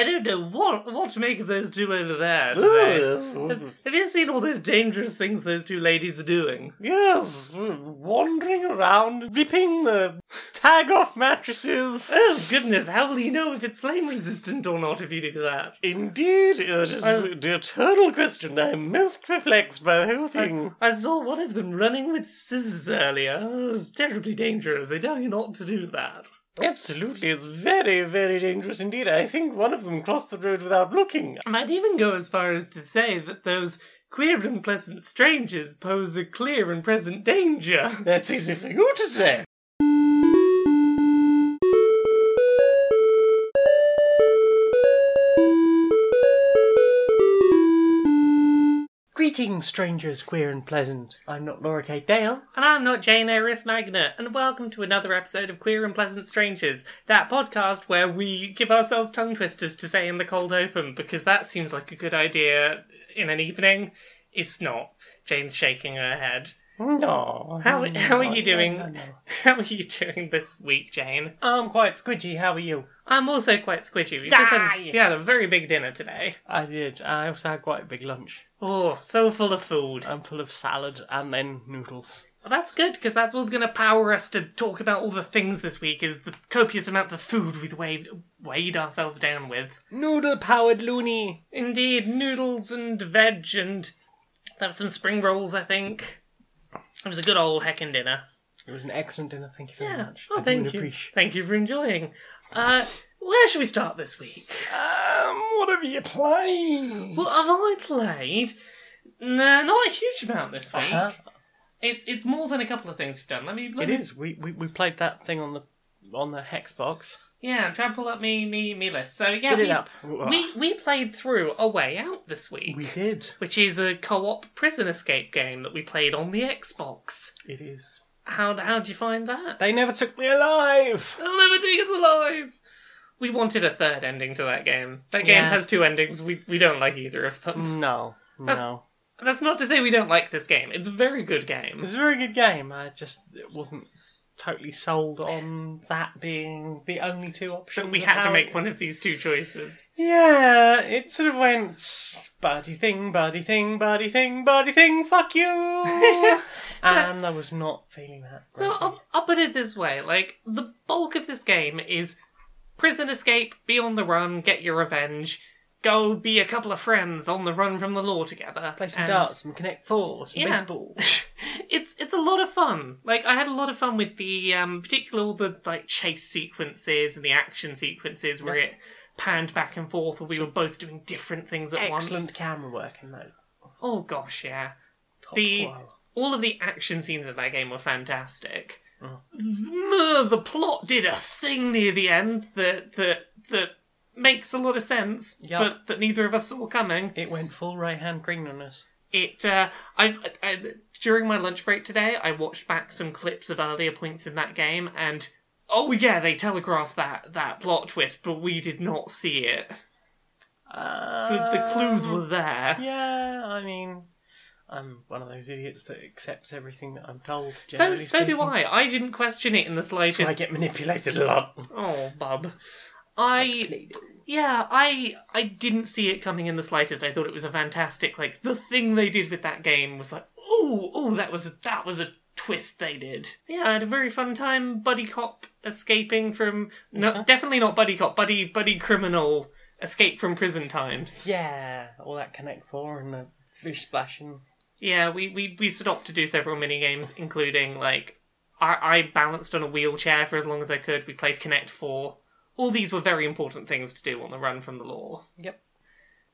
I don't know what what to make of those two over there today. Have, have you seen all those dangerous things those two ladies are doing? Yes, wandering around, ripping the tag off mattresses. Oh goodness, how will you know if it's flame resistant or not if you do that? Indeed, it is Uh, the eternal question. I'm most perplexed by the whole thing. I saw one of them running with scissors earlier. Oh, It was terribly dangerous. They tell you not to do that. Absolutely, it's very, very dangerous indeed. I think one of them crossed the road without looking. I might even go as far as to say that those queer and pleasant strangers pose a clear and present danger. That's easy for you to say. Greetings, strangers, queer and pleasant. I'm not Laura Kate Dale. And I'm not Jane Eris Magna, and welcome to another episode of Queer and Pleasant Strangers, that podcast where we give ourselves tongue twisters to say in the cold open, because that seems like a good idea in an evening. It's not. Jane's shaking her head. No. How, how are you doing? no, no, no. How are you doing this week, Jane? I'm quite squidgy. How are you? I'm also quite squidgy. We just had, we had a very big dinner today. I did. I also had quite a big lunch. Oh, so full of food. I'm full of salad and then noodles. Well, that's good because that's what's going to power us to talk about all the things this week. Is the copious amounts of food we've weighed, weighed ourselves down with. Noodle powered loony. Indeed, noodles and veg and there were some spring rolls. I think it was a good old heckin' dinner. It was an excellent dinner. Thank you very Yeah. much. Oh, I thank you. appreciate- Thank you for enjoying. Uh, where should we start this week? Um, what have you played? What have I played? Nah, not a huge amount this week. Uh-huh. It's it's more than a couple of things we've done. Let me. Let It me is. We, we we played that thing on the on the hex box. Yeah, try and pull up me me me list. So yeah, Get we, it up. We we played through A Way Out this week, we did. which is a co-op prison escape game that we played on the Xbox. It is. How how'd you find that? They never took me alive. They'll never take us alive. We wanted a third ending to that game. That game Yeah. has two endings. We we don't like either of them. No, That's- no. That's not to say we don't like this game. It's a very good game. It's a very good game. I just it wasn't totally sold on that being the only two options. But we had to make one of these two choices. Yeah, it sort of went buddy thing, buddy thing, buddy thing, buddy thing, fuck you. and I was not feeling that. So. I'll, I'll put it this way: like the bulk of this game is prison escape, be on the run, get your revenge, go be a couple of friends on the run from the law together, play some and darts, some Connect Four, some Yeah. baseball. it's it's a lot of fun. Like I had a lot of fun with the um, particularly all the like chase sequences and the action sequences where it panned back and forth, and we were both doing different things at Excellent once. camera work in that. Oh gosh, yeah. Top The- all of the action scenes in that game were fantastic. Mm, The plot did a thing near the end that that that makes a lot of sense, Yup. but that neither of us saw coming. It went full right hand green on us. It uh, I've I, during my lunch break today, I watched back some clips of earlier points in that game, and oh yeah, they telegraphed that that plot twist, but we did not see it. The, the clues Um, were there. Yeah, I mean, I'm one of those idiots that accepts everything that I'm told. So generally so do speaking. I. I didn't question it in the So slightest. I get manipulated a lot. Oh, bub. I yeah, I I didn't see it coming in the slightest. I thought it was a fantastic like the thing they did with that game was like oh oh that was a, that was a twist they did. Yeah, I had a very fun time buddy cop escaping from no Uh-huh. definitely not buddy cop buddy buddy criminal escape from prison times. Yeah, all that Connect Four and the fish splashing. Yeah, we we we stopped to do several mini games, including like I, I balanced on a wheelchair for as long as I could. We played Connect Four. All these were very important things to do on the run from the law. Yep.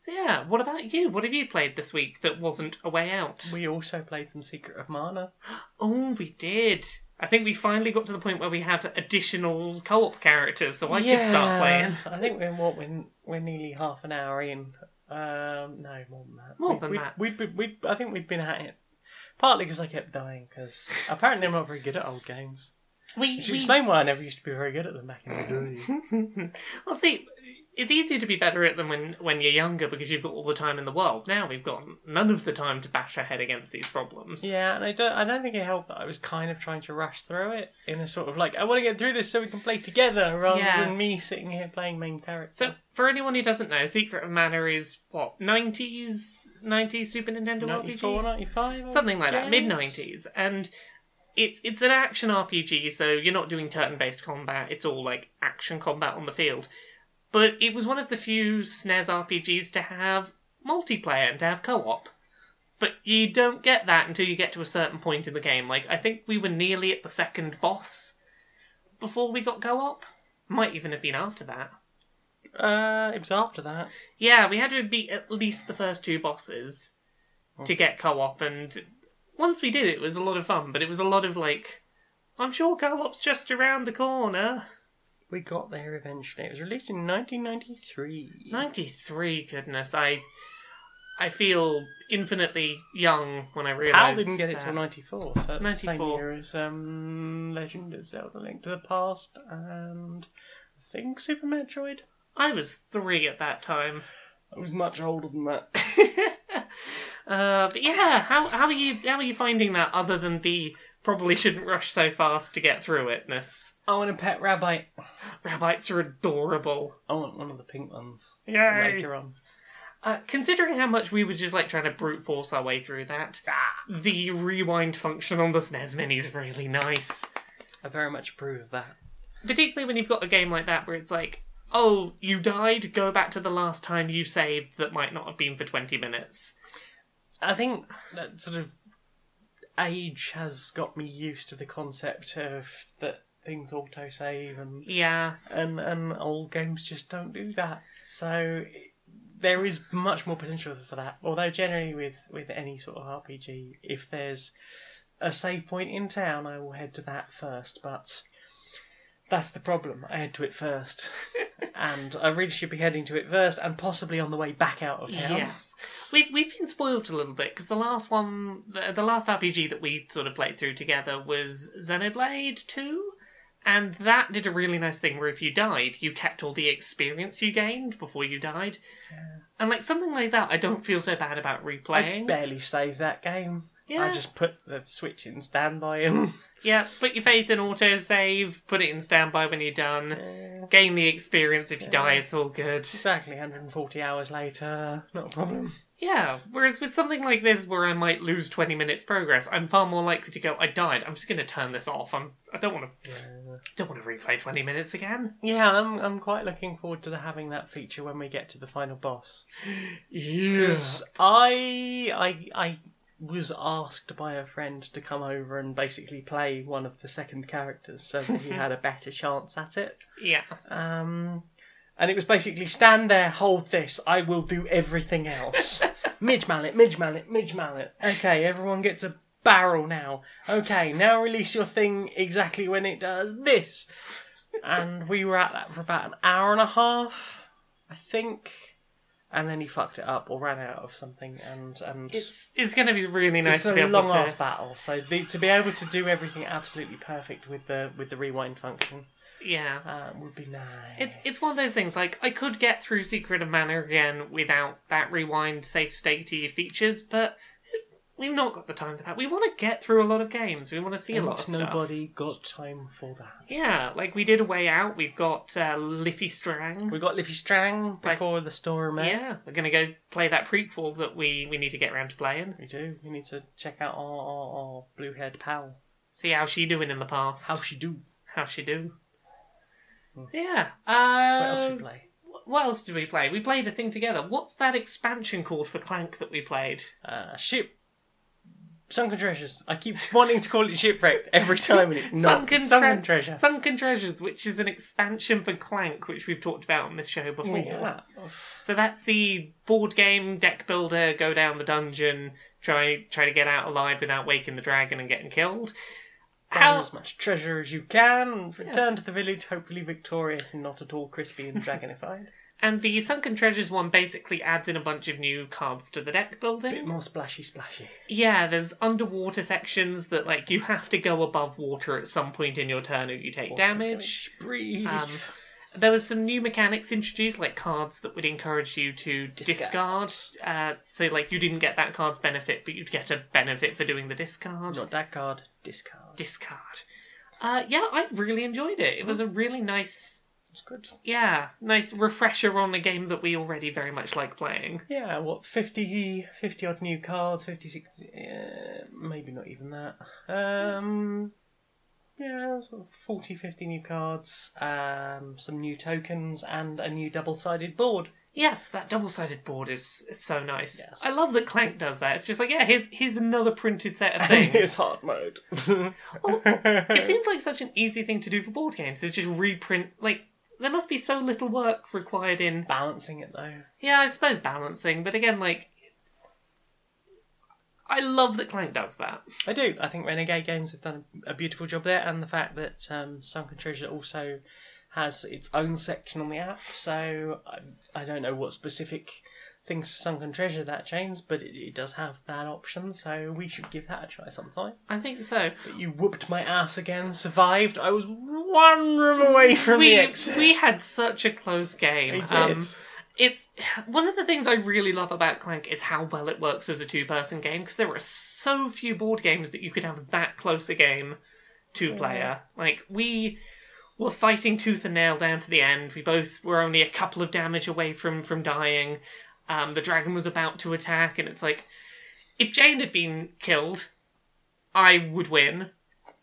So yeah, what about you? What have you played this week that wasn't a way out? We also played some Secret of Mana. Oh, we did. I think we finally got to the point where we have additional co-op characters, so I could start playing. I think we're what we're, we're nearly half an hour in. Um, no, more than that. More we, than we, that. We'd, be- we'd, I think we'd been at it partly because I kept dying. Because apparently I'm not very good at old games. We, Which we explain why I never used to be very good at them back in the day. well, see, it's easier to be better at them when when you're younger because you've got all the time in the world. Now we've got none of the time to bash our head against these problems. Yeah, and I don't I don't think it helped that I was kind of trying to rush through it in a sort of like I want to get through this so we can play together rather Yeah. than me sitting here playing main character. So, for anyone who doesn't know, Secret of Mana is what nineties, nineties Super Nintendo 94, RPG, 95? Something like that, mid nineties, and it's it's an action RPG. So you're not doing turn based combat; it's all like action combat on the field. But it was one of the few SNES RPGs to have multiplayer and to have co-op. But you don't get that until you get to a certain point in the game. Like I think we were nearly at the second boss before we got co-op. Might even have been after that. Uh, it was after that. Yeah, we had to beat at least the first two bosses to get co-op, and once we did, it it was a lot of fun. But it was a lot of like, I'm sure co-op's just around the corner. We got there eventually. It was released in 1993. Ninety three, goodness, I, I feel infinitely young when I realise. Hal didn't get it that. till 94, so that's the same 94. year as um, Legend of Zelda Link to the Past and I think Super Metroid. I was three at that time. I was much older than that. uh, but yeah, how how are you how are you finding that other than the probably shouldn't rush so fast to get through itness? I want a pet rabbit. Rabbits are adorable. I want one of the pink ones Yay! later on. Uh, considering how much we were just like trying to brute force our way through that, the rewind function on the SNES Mini is really nice. I very much approve of that. Particularly when you've got a game like that where it's like, oh, you died, go back to the last time you saved that might not have been for 20 minutes. I think that sort of age has got me used to the concept of that things autosave and Yeah, and and old games just don't do that. So there is much more potential for that. Although generally with with any sort of RPG, if there's a save point in town, I will head to that first. But that's the problem. I head to it first, and I really should be heading to it first, and possibly on the way back out of town. yes. We've, we've been spoiled a little bit because the last one, the, the last RPG that we sort of played through together was Xenoblade 2. And that did a really nice thing where if you died, you kept all the experience you gained before you died. And like something like that, I don't feel so bad about I replaying. barely saved that game. Yeah, I just put the Switch in standby and yeah. Put your faith in autosave. Put it in standby when you're done. Gain the experience. If you die, it's all good. exactly 140 hours later, not a problem. Yeah. Whereas with something like this, where I might lose 20 minutes progress, I'm far more likely to go. I died. I'm just going to turn this off. I'm. I don't want to. Don't want to replay 20 minutes again. Yeah, I'm I'm quite looking forward to the, having that feature when we get to the final boss. Yeah. Because I I I was asked by a friend to come over and basically play one of the second characters so that he had a better chance at it. Yeah. Um, and it was basically stand there, hold this, I will do everything else. midge mallet, midge mallet, midge mallet. Okay, everyone gets a barrel now. Okay, now release your thing exactly when it does this. And we were at that for about an hour and a half, I think. And then he fucked it up or ran out of something, and and It's it's going to be really nice it's to a be able long to. ass battle. So the, to be able to do everything absolutely perfect with the with the rewind function Yeah. uh, would be nice. It's it's one of those things like I could get through Secret of Mana again without that rewind safe statey features, but we've not got the time for that. We want to get through a lot of games. We want to see a lot of Ain't stuff. nobody got time for that. Yeah, like we did a way out. We've got uh, Life is Strange. We got Life is Strange before the storm. yeah, we're gonna go play that prequel that we we need to get around to playing. We do. We need to check out our, our, our blue-haired pal. See how she doing in the past. How she do? how she do. Hmm. Yeah. What else else we play? What else did we play? We played a thing together. What's that expansion called for Clank that we played? Uh, ship. Sunken treasures. I keep wanting to call it shipwreck every time, and it's not. Sunken, It's sunken Tre- treasure. Sunken Treasures, which is an expansion for Clank, which we've talked about on this show before. Yeah. So that's the board game deck builder. Go down the dungeon, try try to get out alive without waking the dragon and getting killed. Find How as much treasure as you can, and return to the village, hopefully victorious and not at all crispy and dragonified. And the Sunken Treasures one basically adds in a bunch of new cards to the deck building. Bit more splashy, splashy. Yeah, there's underwater sections that like you have to go above water at some point in your turn or you take damage. Breathe. Um, there was some new mechanics introduced, like cards that would encourage you to Discard. discard. Uh, so, like, you didn't get that card's benefit, but you'd get a benefit for doing the discard. Not that card. Discard. Discard. Uh, yeah, I really enjoyed it. It was a really nice, It's good. yeah, nice refresher on a game that we already very much like playing. Yeah, what, 50, 50 odd new cards, 50, 60, uh, maybe not even that. Um, yeah, sort of 40, 50 new cards, um, some new tokens, and a new double sided board. Yes, that double-sided board is, is so nice. Yes. I love that Clank does that. It's just like, yeah, here's here's another printed set of And things. it's hard mode. Well, it seems like such an easy thing to do for board games. Is just reprint. Like there must be so little work required in. Balancing it though. Yeah, I suppose balancing, but again, like I love that Clank does that. I do. I think Renegade Games have done a beautiful job there, and the fact that um, Sunken Treasure also has its own section on the app. So I, I don't know what specific things for Sunken Treasure that changes, but it, it does have that option. So we should give that a try sometime. I think so. But you whooped my ass again, survived. I was one room away from we the exit. we had such a close game. I did. Um, it's one of the things I really love about Clank is how well it works as a two-person game because there are so few board games that you could have that close a game two-player. Like we were fighting tooth and nail down to the end. We both were only a couple of damage away from from dying. Um, the dragon was about to attack, and it's like if Jane had been killed, I would win.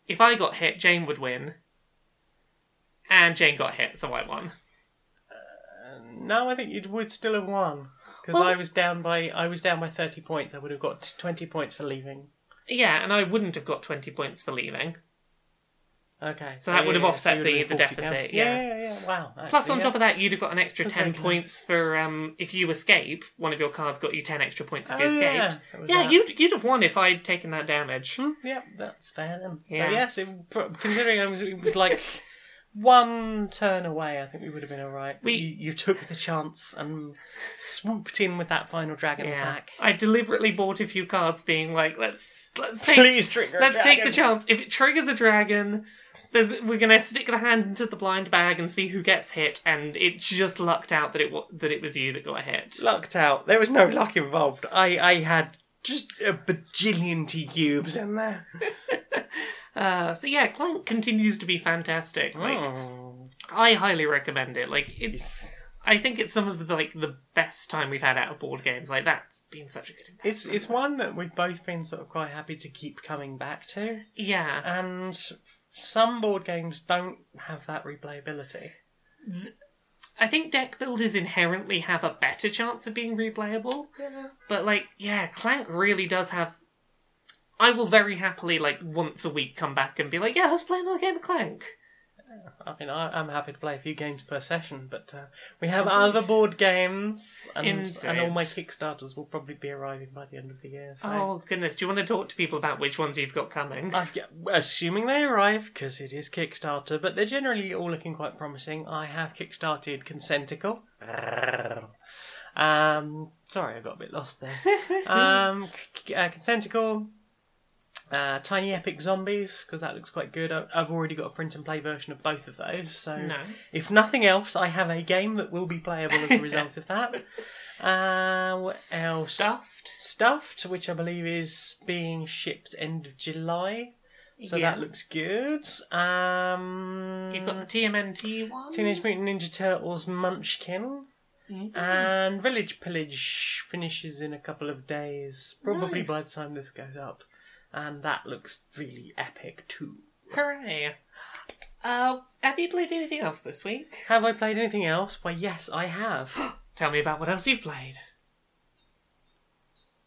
If I got hit, Jane would win. And Jane got hit, so I won. no, I think you would still have won because Well- I was down by I was down by thirty points. I would have got twenty points for leaving. Yeah, and I wouldn't have got 20 points for leaving. Okay, So that would have offset you would the- the deficit, yeah. yeah, yeah, yeah. Wow. Plus, on actually, top of that, you'd have got an extra That's 10 very close. points for um, if you escape. One of your cards got you 10 extra points if you Oh, escaped. yeah, that Yeah, you'd, you'd have won if I'd taken that damage. Hmm, yeah, that's fair then. So Yeah. yes, it, considering I was, it was like one turn away, I think we would have been all right. We- you, you took the chance and swooped in with that final dragon Yeah. attack. I deliberately bought a few cards being like, let's let's take Please trigger. let's take the chance. If it triggers a dragon, there's, we're gonna stick the hand into the blind bag and see who gets hit. And it just lucked out that it wa- that it was you that got hit. Lucked out. There was no luck involved. I, I had just a bajillion T cubes in there. Uh, so yeah, Clank continues to be fantastic. Like Oh. I highly recommend it. Like it's, I think it's some of the like the best time we've had out of board games. Like that's been such a good investment. It's it's one that we've both been sort of quite happy to keep coming back to, yeah. and some board games don't have that replayability. I think deck builders inherently have a better chance of being replayable. Yeah. But like, yeah, Clank really does have. I will very happily like once a week come back and be like, yeah, let's play another game of Clank. I mean, I, I'm happy to play a few games per session, but uh, we have Indeed. other board games, and, and all my Kickstarters will probably be arriving by the end of the year. So. Oh goodness, do you want to talk to people about which ones you've got coming? I've, assuming they arrive, because it is Kickstarter, but they're generally all looking quite promising. I have kickstarted Consentacle. Um, sorry, I got a bit lost there. um, uh, Consentacle, uh, Tiny Epic Zombies, because that looks quite good. I- I've already got a print and play version of both of those, so nice. if nothing else, I have a game that will be playable as a result of that. Uh, what else? Stuffed. Stuffed, which I believe is being shipped end of July. So Yeah. that looks good. Um, You've got the TMNT one. Teenage Mutant Ninja Turtles Munchkin. Mhm. And Village Pillage finishes in a couple of days, probably by Nice. the time this goes up. And that looks really epic too. Hooray! Uh, have you played anything else this week? Have I played anything else? Why, yes, I have. Tell me about what else you've played.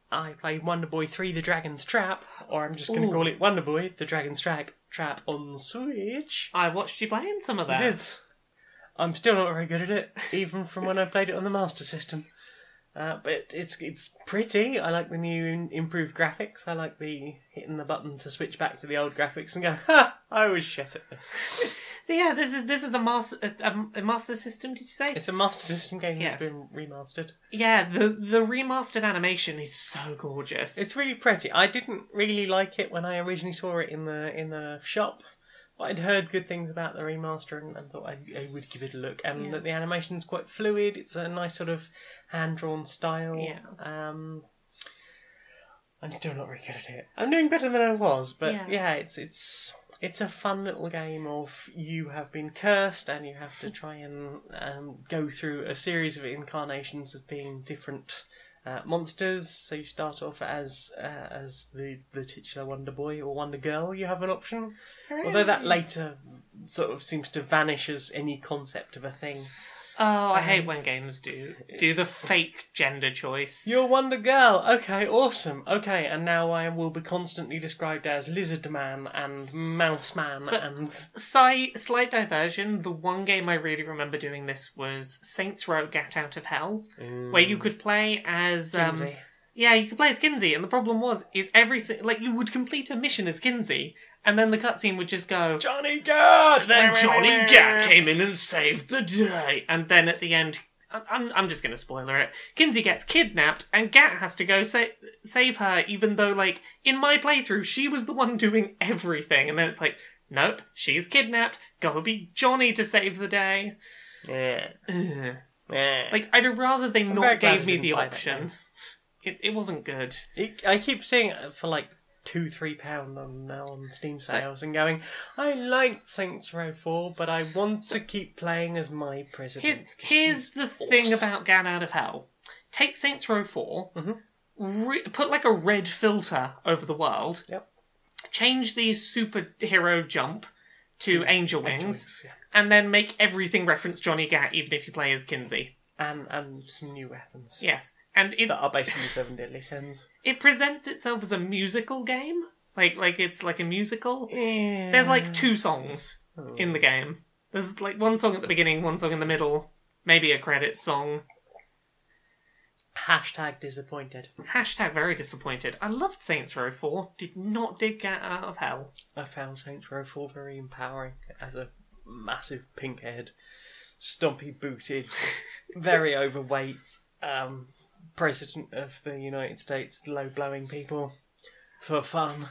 I played Wonder Boy 3 The Dragon's Trap, or I'm just going to Ooh. call it Wonder Boy The Dragon's Trap, Trap on Switch. I watched you playing some of that. It is. I'm still not very good at it, even from when I played it on the Master System. Uh, but it's it's pretty. I like the new improved graphics. I like the hitting the button to switch back to the old graphics and go, ha! I was shit at this. So yeah, this is this is a master a, a- a master system. Did you say? It's a Master System game Yes. that's been remastered. Yeah, the the remastered animation is so gorgeous. It's really pretty. I didn't really like it when I originally saw it in the in the shop, But I'd heard good things about the remaster and, and thought I, I would give it a look. And Yeah. that the animation's quite fluid. It's a nice sort of hand drawn style. Yeah. Um, I'm still not very good at it. I'm doing better than I was, but Yeah. yeah, it's it's it's a fun little game of you have been cursed and you have to try and um, go through a series of incarnations of being different uh, monsters. So you start off as uh, as the the titular Wonder Boy or Wonder Girl. You have an option, although that later sort of seems to vanish as any concept of a thing. Oh, I Um, hate when games do do the fake gender choice. You're Wonder Girl. Okay, awesome. Okay, and now I will be constantly described as Lizard Man and Mouse Man So- and Slight, slight diversion. The one game I really remember doing this was Saints Row: Get Out of Hell, where you could play as um, yeah, you could play as Kinzie, and the problem was is every like you would complete a mission as Kinzie, and then the cutscene would just go. Johnny Gat. Then Johnny Gat came in and saved the day, and then at the end. I- I'm, I'm just going to spoiler it. Kinzie gets kidnapped, and Gat has to go sa- save her, even though, like, in my playthrough, she was the one doing everything. And then it's like, nope, she's kidnapped. Gotta be Johnny to save the day. Yeah. Ugh. Yeah. Like, I'd rather they very not glad gave I me didn't the buy that option. It, it wasn't good. It, I keep seeing it for like two, three pound on on Steam sales and going. I liked Saints Row Four, but I want to keep playing as my president. Here's 'cause here's she's the thing about Gat Out of Hell. Take Saints Row 4 Mhm. re- put like a red filter over the world. Yep. Change the superhero jump to Angel Wings, Wings, yeah. and then make everything reference Johnny Gat, even if you play as Kinzie. and and some new weapons Yes, and it that are basically Seven Deadly Sins. it presents itself as a musical game, like like it's like a musical. Yeah. There's like two songs Oh. in the game. There's like one song at the beginning, one song in the middle, maybe a credits song. Hashtag disappointed. Hashtag very disappointed. I loved Saints Row 4. Did not dig Get Out of Hell. I found Saints Row 4 very empowering as a massive pink head, stumpy booted, very overweight um, president of the United States, low blowing people for fun.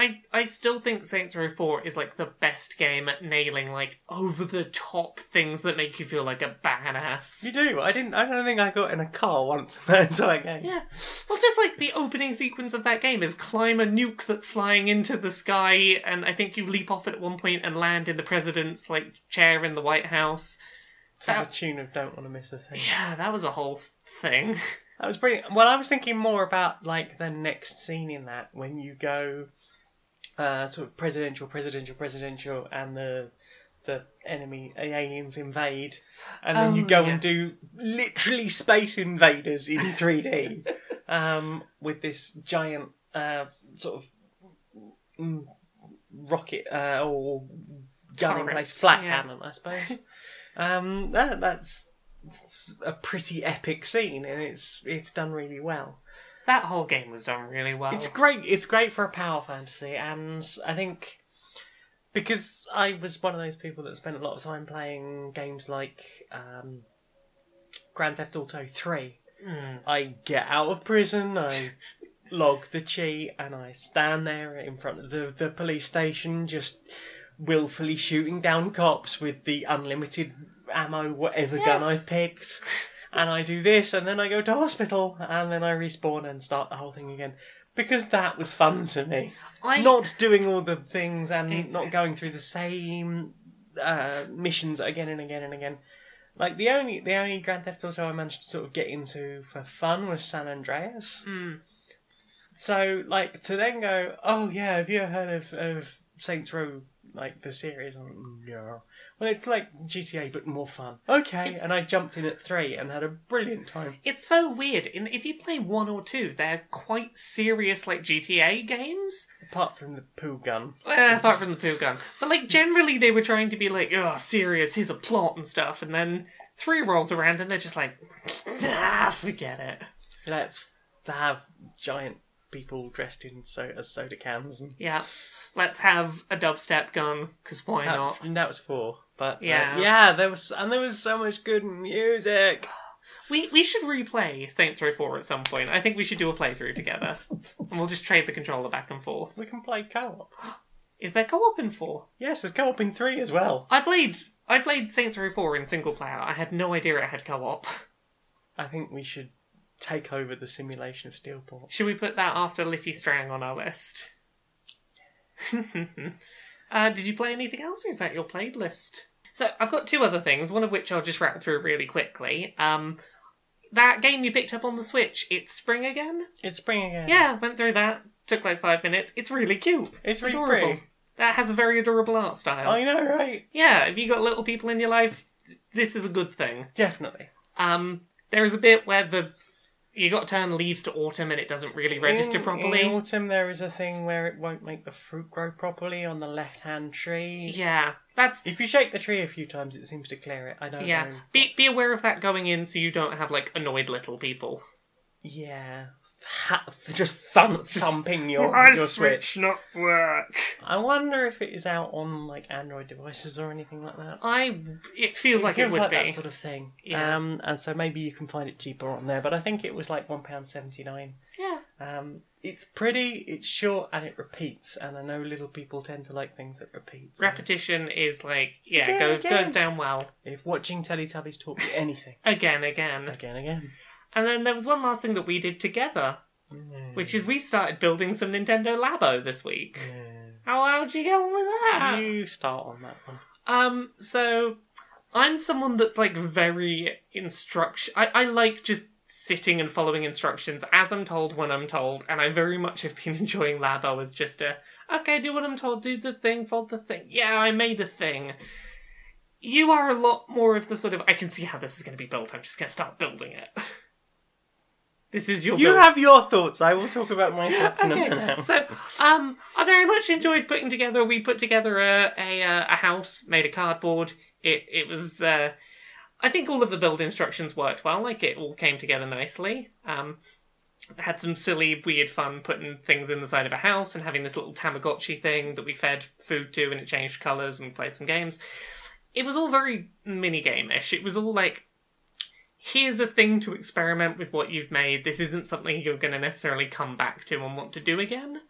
I, I still think Saints Row 4 is like the best game at nailing like over the top things that make you feel like a badass. You do. I didn't. I don't think I got in a car once in that entire game. Yeah. Well, just like the opening sequence of that game is climb a nuke that's flying into the sky, and I think you leap off it at one point and land in the president's like chair in the White House. To the tune of "Don't Want to Miss a Thing." Yeah, that was a whole thing. That was brilliant. Well, I was thinking more about like the next scene in that when you go uh, sort of presidential, presidential, presidential, and the the enemy the aliens invade, and then you Oh, go and do literally space invaders in 3D um, with this giant uh, sort of mm, rocket uh, or gun in place, flat yeah. cannon, I suppose. um, that, that's it's a pretty epic scene, and it's it's done really well. That whole game was done really well. It's great. It's great for a power fantasy, and I think because I was one of those people that spent a lot of time playing games like um, Grand Theft Auto Three. Mm. I get out of prison, I log the cheat, and I stand there in front of the, the police station, just willfully shooting down cops with the unlimited ammo, whatever gun I've picked. And I do this, and then I go to hospital, and then I respawn and start the whole thing again. Because that was fun to me. I Not doing all the things and It's- not going through the same uh, missions again and again and again. Like the only the only Grand Theft Auto I managed to sort of get into for fun was San Andreas. Mm. So like to then go, oh yeah, have you heard of, of Saints Row like the series? Like, no. Well, it's like GTA but more fun. Okay, It's- and I jumped in at three and had a brilliant time. It's so weird. In if you play one or two, they're quite serious, like GTA games. Apart from the poo gun. Eh, apart from the poo gun, but like generally they were trying to be like, oh, serious. Here's a plot and stuff, and then three rolls around and they're just like, ah, forget it. Let's have giant people dressed in so as soda cans and Yeah, let's have a dubstep gun because why that, not? and that was four. But uh, Yeah. yeah, there was and there was so much good music. We we should replay Saints Row 4 at some point. I think we should do a playthrough together, and we'll just trade the controller back and forth. We can play co-op. Is there co-op in four? Yes, there's co-op in three as well. I played I played Saints Row 4 in single player. I had no idea it had co-op. I think we should take over the simulation of Steelport. Should we put that after Life is Strange on our list? uh, did you play anything else, or is that your played list? So I've got two other things. One of which I'll just wrap through really quickly. Um, that game you picked up on the Switch, it's Spring again. It's spring again. Yeah, went through that. Took like five minutes. It's really cute. It's really adorable. pretty. That has a very adorable art style. I know, right? Yeah, if you got little people in your life, this is a good thing. Definitely. Um, there is a bit where the you got to turn leaves to autumn and it doesn't really register in, properly. In autumn, there is a thing where it won't make the fruit grow properly on the left-hand tree. Yeah, that's If you shake the tree a few times, it seems to clear it. I don't yeah. know. Be be aware of that going in, so you don't have like annoyed little people. Yeah, ha- just thump, thumping your your switch. not work. I wonder if it is out on like Android devices or anything like that. I it feels like feels it would like be. that sort of thing. Yeah. Um, and so maybe you can find it cheaper on there. But I think it was like one pound seventy nine. Yeah, Um, it's pretty, it's short, and it repeats. And I know little people tend to like things that repeat. so repetition is like yeah Again, goes again. goes down well If watching Teletubbies taught you anything, again again. again, again. And then there was one last thing that we did together, which is we started building some Nintendo Labo this week. How how'd you get on with that? You start on that one. Um, so I'm someone that's like very instruction. I, I like just sitting and following instructions as I'm told when I'm told, and I very much have been enjoying Labo as just a okay, do what I'm told, do the thing, fold the thing. Yeah, I made a thing. You are a lot more of the sort of I can see how this is going to be built. I'm just going to start building it. This is your You build. have your thoughts. I will talk about my thoughts in a minute. so um, I very much enjoyed putting together. We put together a a, uh, a house made of cardboard. It it was. Uh, I think all of the build instructions worked well. Like it all came together nicely. Um, had some silly, weird fun putting things in the side of a house and having this little Tamagotchi thing that we fed food to, and it changed colours, and we played some games. It was all very mini game-ish. It was all like here's a thing to experiment with what you've made. This isn't something you're going to necessarily come back to and want to do again.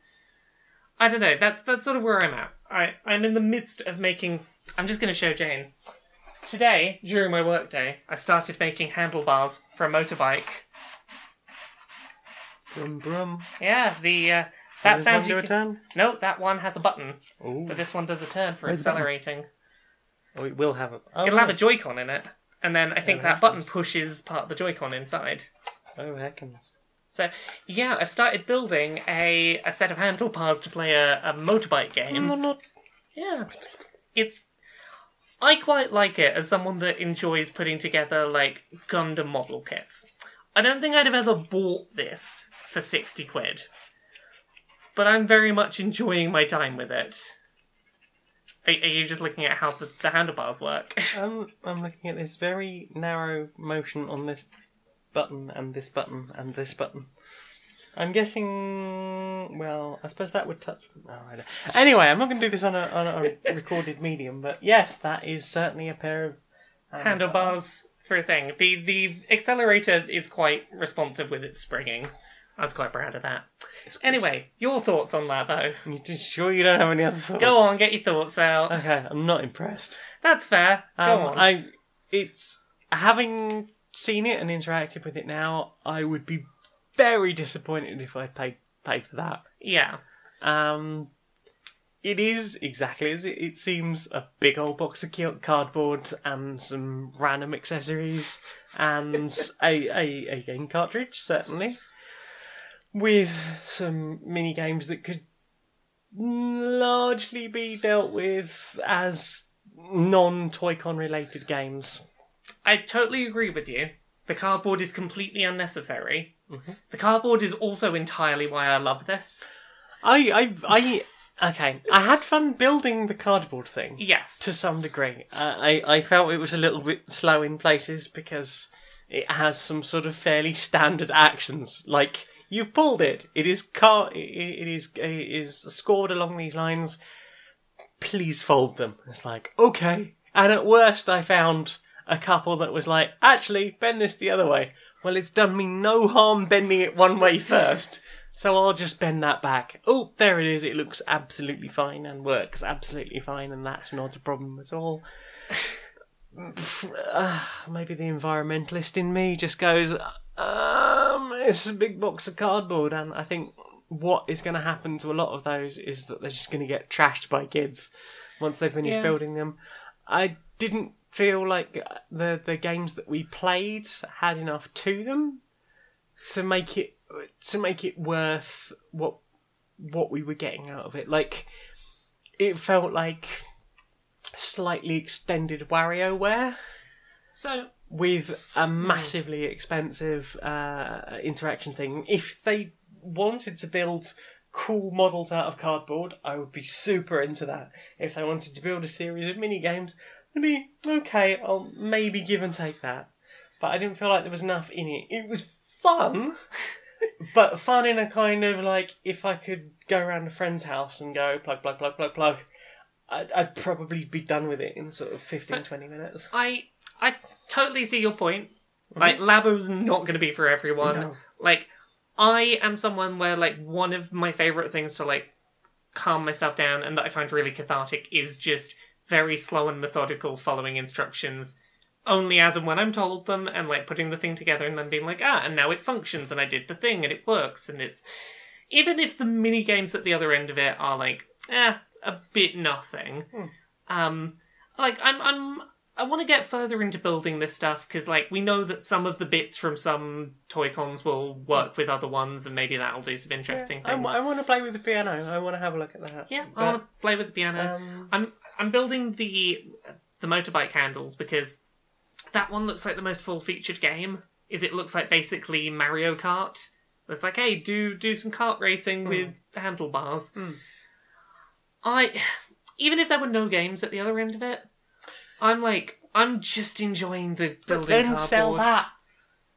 I don't know. That's that's sort of where I'm at. I I'm in the midst of making. I'm just going to show Jane. Today, during my workday, I started making handlebars for a motorbike. Brum brum. Yeah, the uh, Does that this sounds. one do a turn? No, that one has a button, Ooh. but this one does a turn for Where's accelerating. Oh, it will have a. Oh, It'll have a. Joy-Con in it, and then I think Oh, that button pushes part of the Joy-Con inside. Oh, heckens. So yeah, I've started building a, a set of handlebars to play a, a motorbike game. Yeah, it's. I quite like it as someone that enjoys putting together like Gundam model kits. I don't think I'd have ever bought this for sixty quid, but I'm very much enjoying my time with it. Are, are you just looking at how the, the handlebars work? Um, I'm looking at this very narrow motion on this button and this button and this button. I'm guessing. Well, I suppose that would touch. Oh, I don't. Anyway, I'm not going to do this on a, on a recorded medium, but yes, that is certainly a pair of handlebars for a thing. The the accelerator is quite responsive with its springing. I was quite proud of that. Anyway, your thoughts on that though? you just sure you don't have any other thoughts? Go on, get your thoughts out. Okay, I'm not impressed. That's fair. Go Um, on. I it's having seen it and interacted with it now. I would be very disappointed if I paid paid for that. Yeah. Um, it is exactly as it, it seems a big old box of ki- cardboard and some random accessories and a, a, a game cartridge, certainly, with some mini games that could largely be dealt with as non Toy-Con related games. I totally agree with you. The cardboard is completely unnecessary. Mhm. The cardboard is also entirely why I love this. I, I, I, okay, I had fun building the cardboard thing. Yes. to some degree. Uh, I I felt it was a little bit slow in places because it has some sort of fairly standard actions. Like you've pulled it, it is car, it, is it is scored along these lines. Please fold them. It's like okay. And at worst, I found a couple that was like, actually, bend this the other way. Well, it's done me no harm bending it one way first. So I'll just bend that back. Oh, there it is. It looks absolutely fine and works absolutely fine, and that's not a problem at all. Maybe the environmentalist in me just goes, um, it's a big box of cardboard, and I think what is going to happen to a lot of those is that they're just going to get trashed by kids once they finish Yeah. building them. I didn't feel like the the games that we played had enough to them to make it to make it worth what what we were getting out of it. Like it felt like slightly extended WarioWare So with a massively expensive uh, interaction thing. If they wanted to build cool models out of cardboard, I would be super into that. If they wanted to build a series of mini games, I'd be okay. I'll maybe give and take that. But I didn't feel like there was enough in it. It was fun, but fun in a kind of like if I could go around a friend's house and go plug plug plug plug plug. I'd, I'd probably be done with it in sort of 15, So- 20 minutes. I I totally see your point. Like Labo's not going to be for everyone. No. Like I am someone where like one of my favorite things to like calm myself down and that I find really cathartic is just very slow and methodical following instructions only as and when I'm told them and like putting the thing together and then being like ah and now it functions and I did the thing and it works and it's even if the mini games at the other end of it are like eh a bit nothing um like I'm I'm I want to get further into building this stuff because, like, we know that some of the bits from some toy cons will work with other ones, and maybe that'll do some interesting things. I, things. want to play with the piano. I want to have a look at that. yeah, But, I want to play with the piano. um, I'm I'm building the the motorbike handles because that one looks like the most full featured game. Is it looks like basically Mario Kart? It's like, hey, do do some kart racing with handlebars. Hmm. I even if there were no games at the other end of it, I'm like I'm just enjoying the building. but then cardboard. sell that.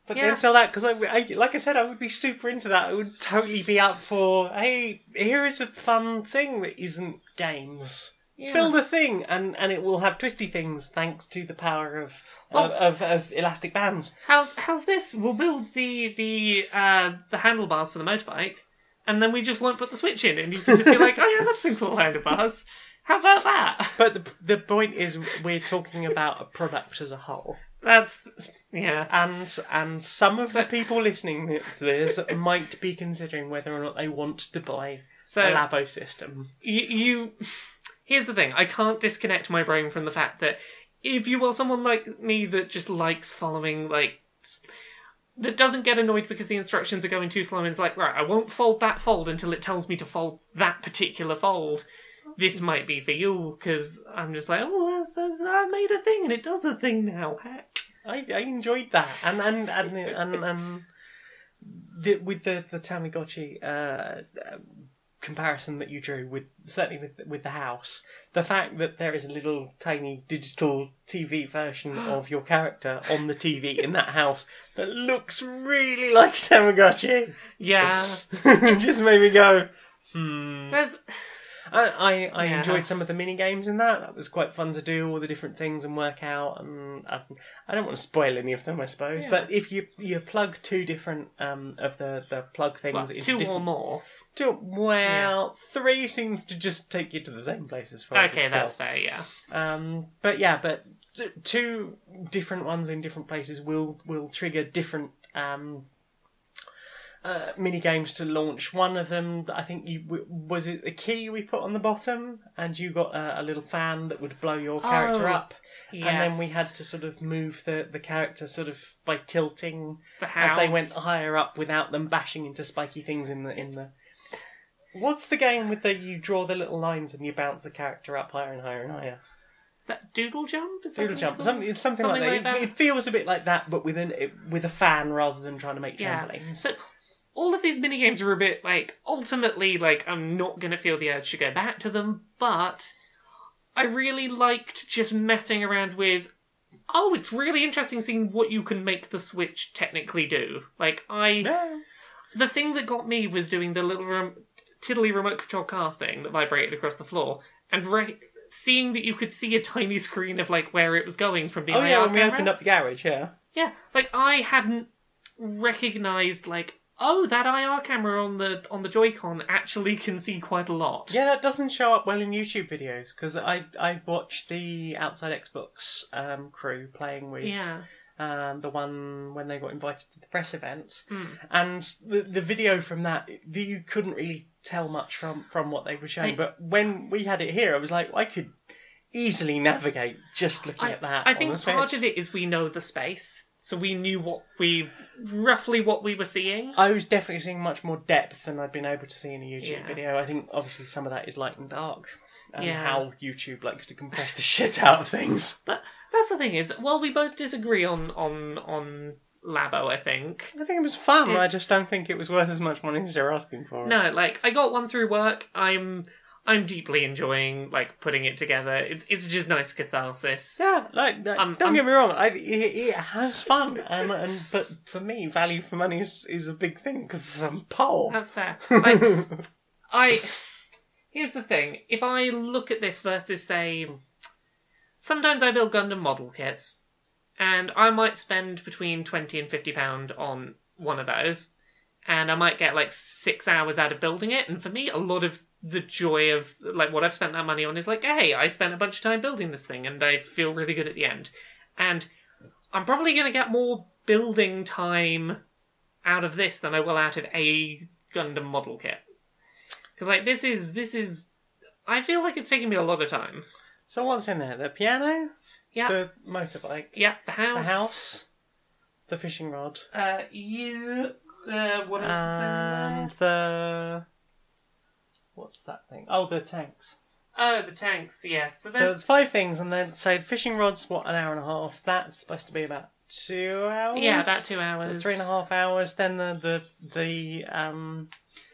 But Yeah. then sell that because, I, I, like I said, I would be super into that. I would totally be up for. Hey, here is a fun thing that isn't games. Yeah. Build a thing, and, and it will have twisty things thanks to the power of Well- of, of, of elastic bands. How's how's this? We'll build the the uh, the handlebars for the motorbike, and then we just won't put the switch in, and you can just be like, oh yeah, that's some cool handlebars. How about that? But the the point is, we're talking about a product as a whole. That's yeah. and and some of the people listening to this might be considering whether or not they want to buy So a Labo system. you, you here's the thing: I can't disconnect my brain from the fact that if you are someone like me that just likes following like. That doesn't get annoyed because the instructions are going too slow and it's like, right, I won't fold that fold until it tells me to fold that particular fold. This might be for you because I'm just like, oh, that's, that's, I made a thing and it does a thing now. Heck. I, I enjoyed that, and and and and, and the, with the the Tamagotchi uh, um, comparison that you drew with certainly with with the house, the fact that there is a little tiny digital TV version of your character on the TV in that house that looks really like a Tamagotchi, Yeah, it just made me go, hmm. there's I, I, I Yeah. enjoyed some of the mini games in that. That was quite fun to do, all the different things and work out. And I, I don't want to spoil any of them, I suppose. Yeah. But if you you plug two different um of the, the plug things well, into two or more. two, well, three seems to just take you to the same place as far as Okay, we that's fair. Yeah. Um, but yeah, but two different ones in different places will will trigger different um, uh, mini games to launch. One of them, I think, you was it a key we put on the bottom, and you got a, a little fan that would blow your character Oh, up, and then we had to sort of move the the character sort of by tilting the as they went higher up without them bashing into spiky things in the in the. What's the game with the you draw the little lines and you bounce the character up higher and higher and higher? Is that doodle jump? Is that Doodle jump, it's something, something, like, that. that. It, it feels a bit like that, but with an it, with a fan rather than trying to make Yeah. trampolines. So all of these mini games are a bit like ultimately like I'm not gonna feel the urge to go back to them, but I really liked just messing around with. Oh, it's really interesting seeing what you can make the Switch technically do. Like I, Yeah. the thing that got me was doing the little rem- tiddly remote control car thing that vibrated across the floor, and re- seeing that you could see a tiny screen of like where it was going from the Oh IR yeah, when we camera. opened up the garage, yeah. Yeah, like I hadn't recognized like oh, that IR camera on the on the Joy-Con actually can see quite a lot. Yeah, that doesn't show up well in YouTube videos because I I watched the Outside Xbox um, crew playing with Yeah. um, the one when they got invited to the press events, Mm. and the the video from that the, you couldn't really tell much from from what they were showing. I- but when we had it here, I was like, I could easily navigate just looking I, at that. I on think the Switch. part of it is we know the space, so we knew what we roughly what we were seeing. I was definitely seeing much more depth than I'd been able to see in a YouTube Yeah. video. I think obviously some of that is light and dark. And Yeah. how YouTube likes to compress the shit out of things. But that's the thing is, well, we both disagree on on on Labo. I think. I think it was fun. I just don't think it was worth as much money as you're asking for. it. No, like I got one through work. I'm I'm deeply enjoying like putting it together. It's it's just nice catharsis. Yeah, like, like, Um, don't um, get me wrong. I, it, it has fun, and, and but for me, value for money is, is a big thing because I'm poor. That's fair. Like, I here's the thing: if I look at this versus say, sometimes I build Gundam model kits, and I might spend between twenty and fifty pound on one of those, and I might get like six hours out of building it. And for me, a lot of the joy of like what I've spent that money on is like, hey, I spent a bunch of time building this thing, and I feel really good at the end. And I'm probably going to get more building time out of this than I will out of a Gundam model kit. Because like this is this is, I feel like it's taking me a lot of time. so what's in there? The piano, Yeah, the motorbike, yeah, the house, the house, the fishing rod, Uh, yeah. Uh, what else is in there? the what's that thing? Oh, the tanks. Oh, the tanks. Yes. So So there's there's five things, and then so the fishing rod's what an hour and a half. That's supposed to be about two hours. yeah, about two So hours. it's three and a half hours. Then the the the um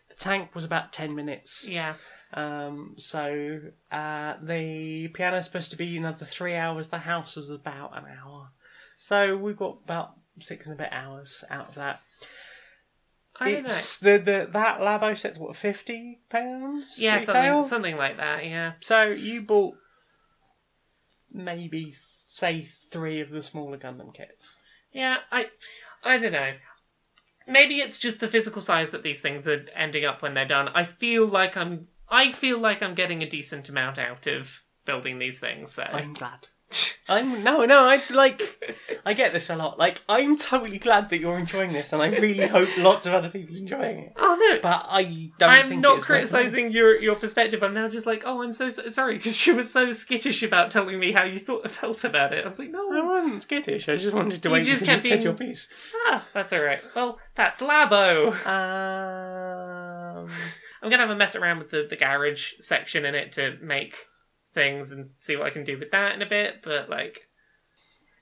the tank was about ten minutes. Yeah. Um, so uh, the piano's supposed to be another three hours. The house is about an hour. So we've got about six and a bit hours out of that. I don't know. it's the, the that Labo set's what fifty pounds. Yeah, retail? something something like that. Yeah. So you bought maybe say three of the smaller Gundam kits. Yeah. I I don't know. Maybe it's just the physical size that these things are ending up when they're done. I feel like I'm I feel like I'm getting a decent amount out of building these things. So I'm glad. I'm no, no. I like. I get this a lot. Like, I'm totally glad that you're enjoying this, and I really hope lots of other people are enjoying it. Oh no. But I don't. I'm think not criticizing your your perspective. I'm now just like, oh, I'm so, so sorry because she was so skittish about telling me how you thought felt about it. I was like, no, I wasn't skittish. I just wanted to You wait just until you kept said your piece. ah, that's all right. Well, that's Labo. Um, I'm gonna have a mess around with the the garage section in it to make things and see what I can do with that in a bit. But like,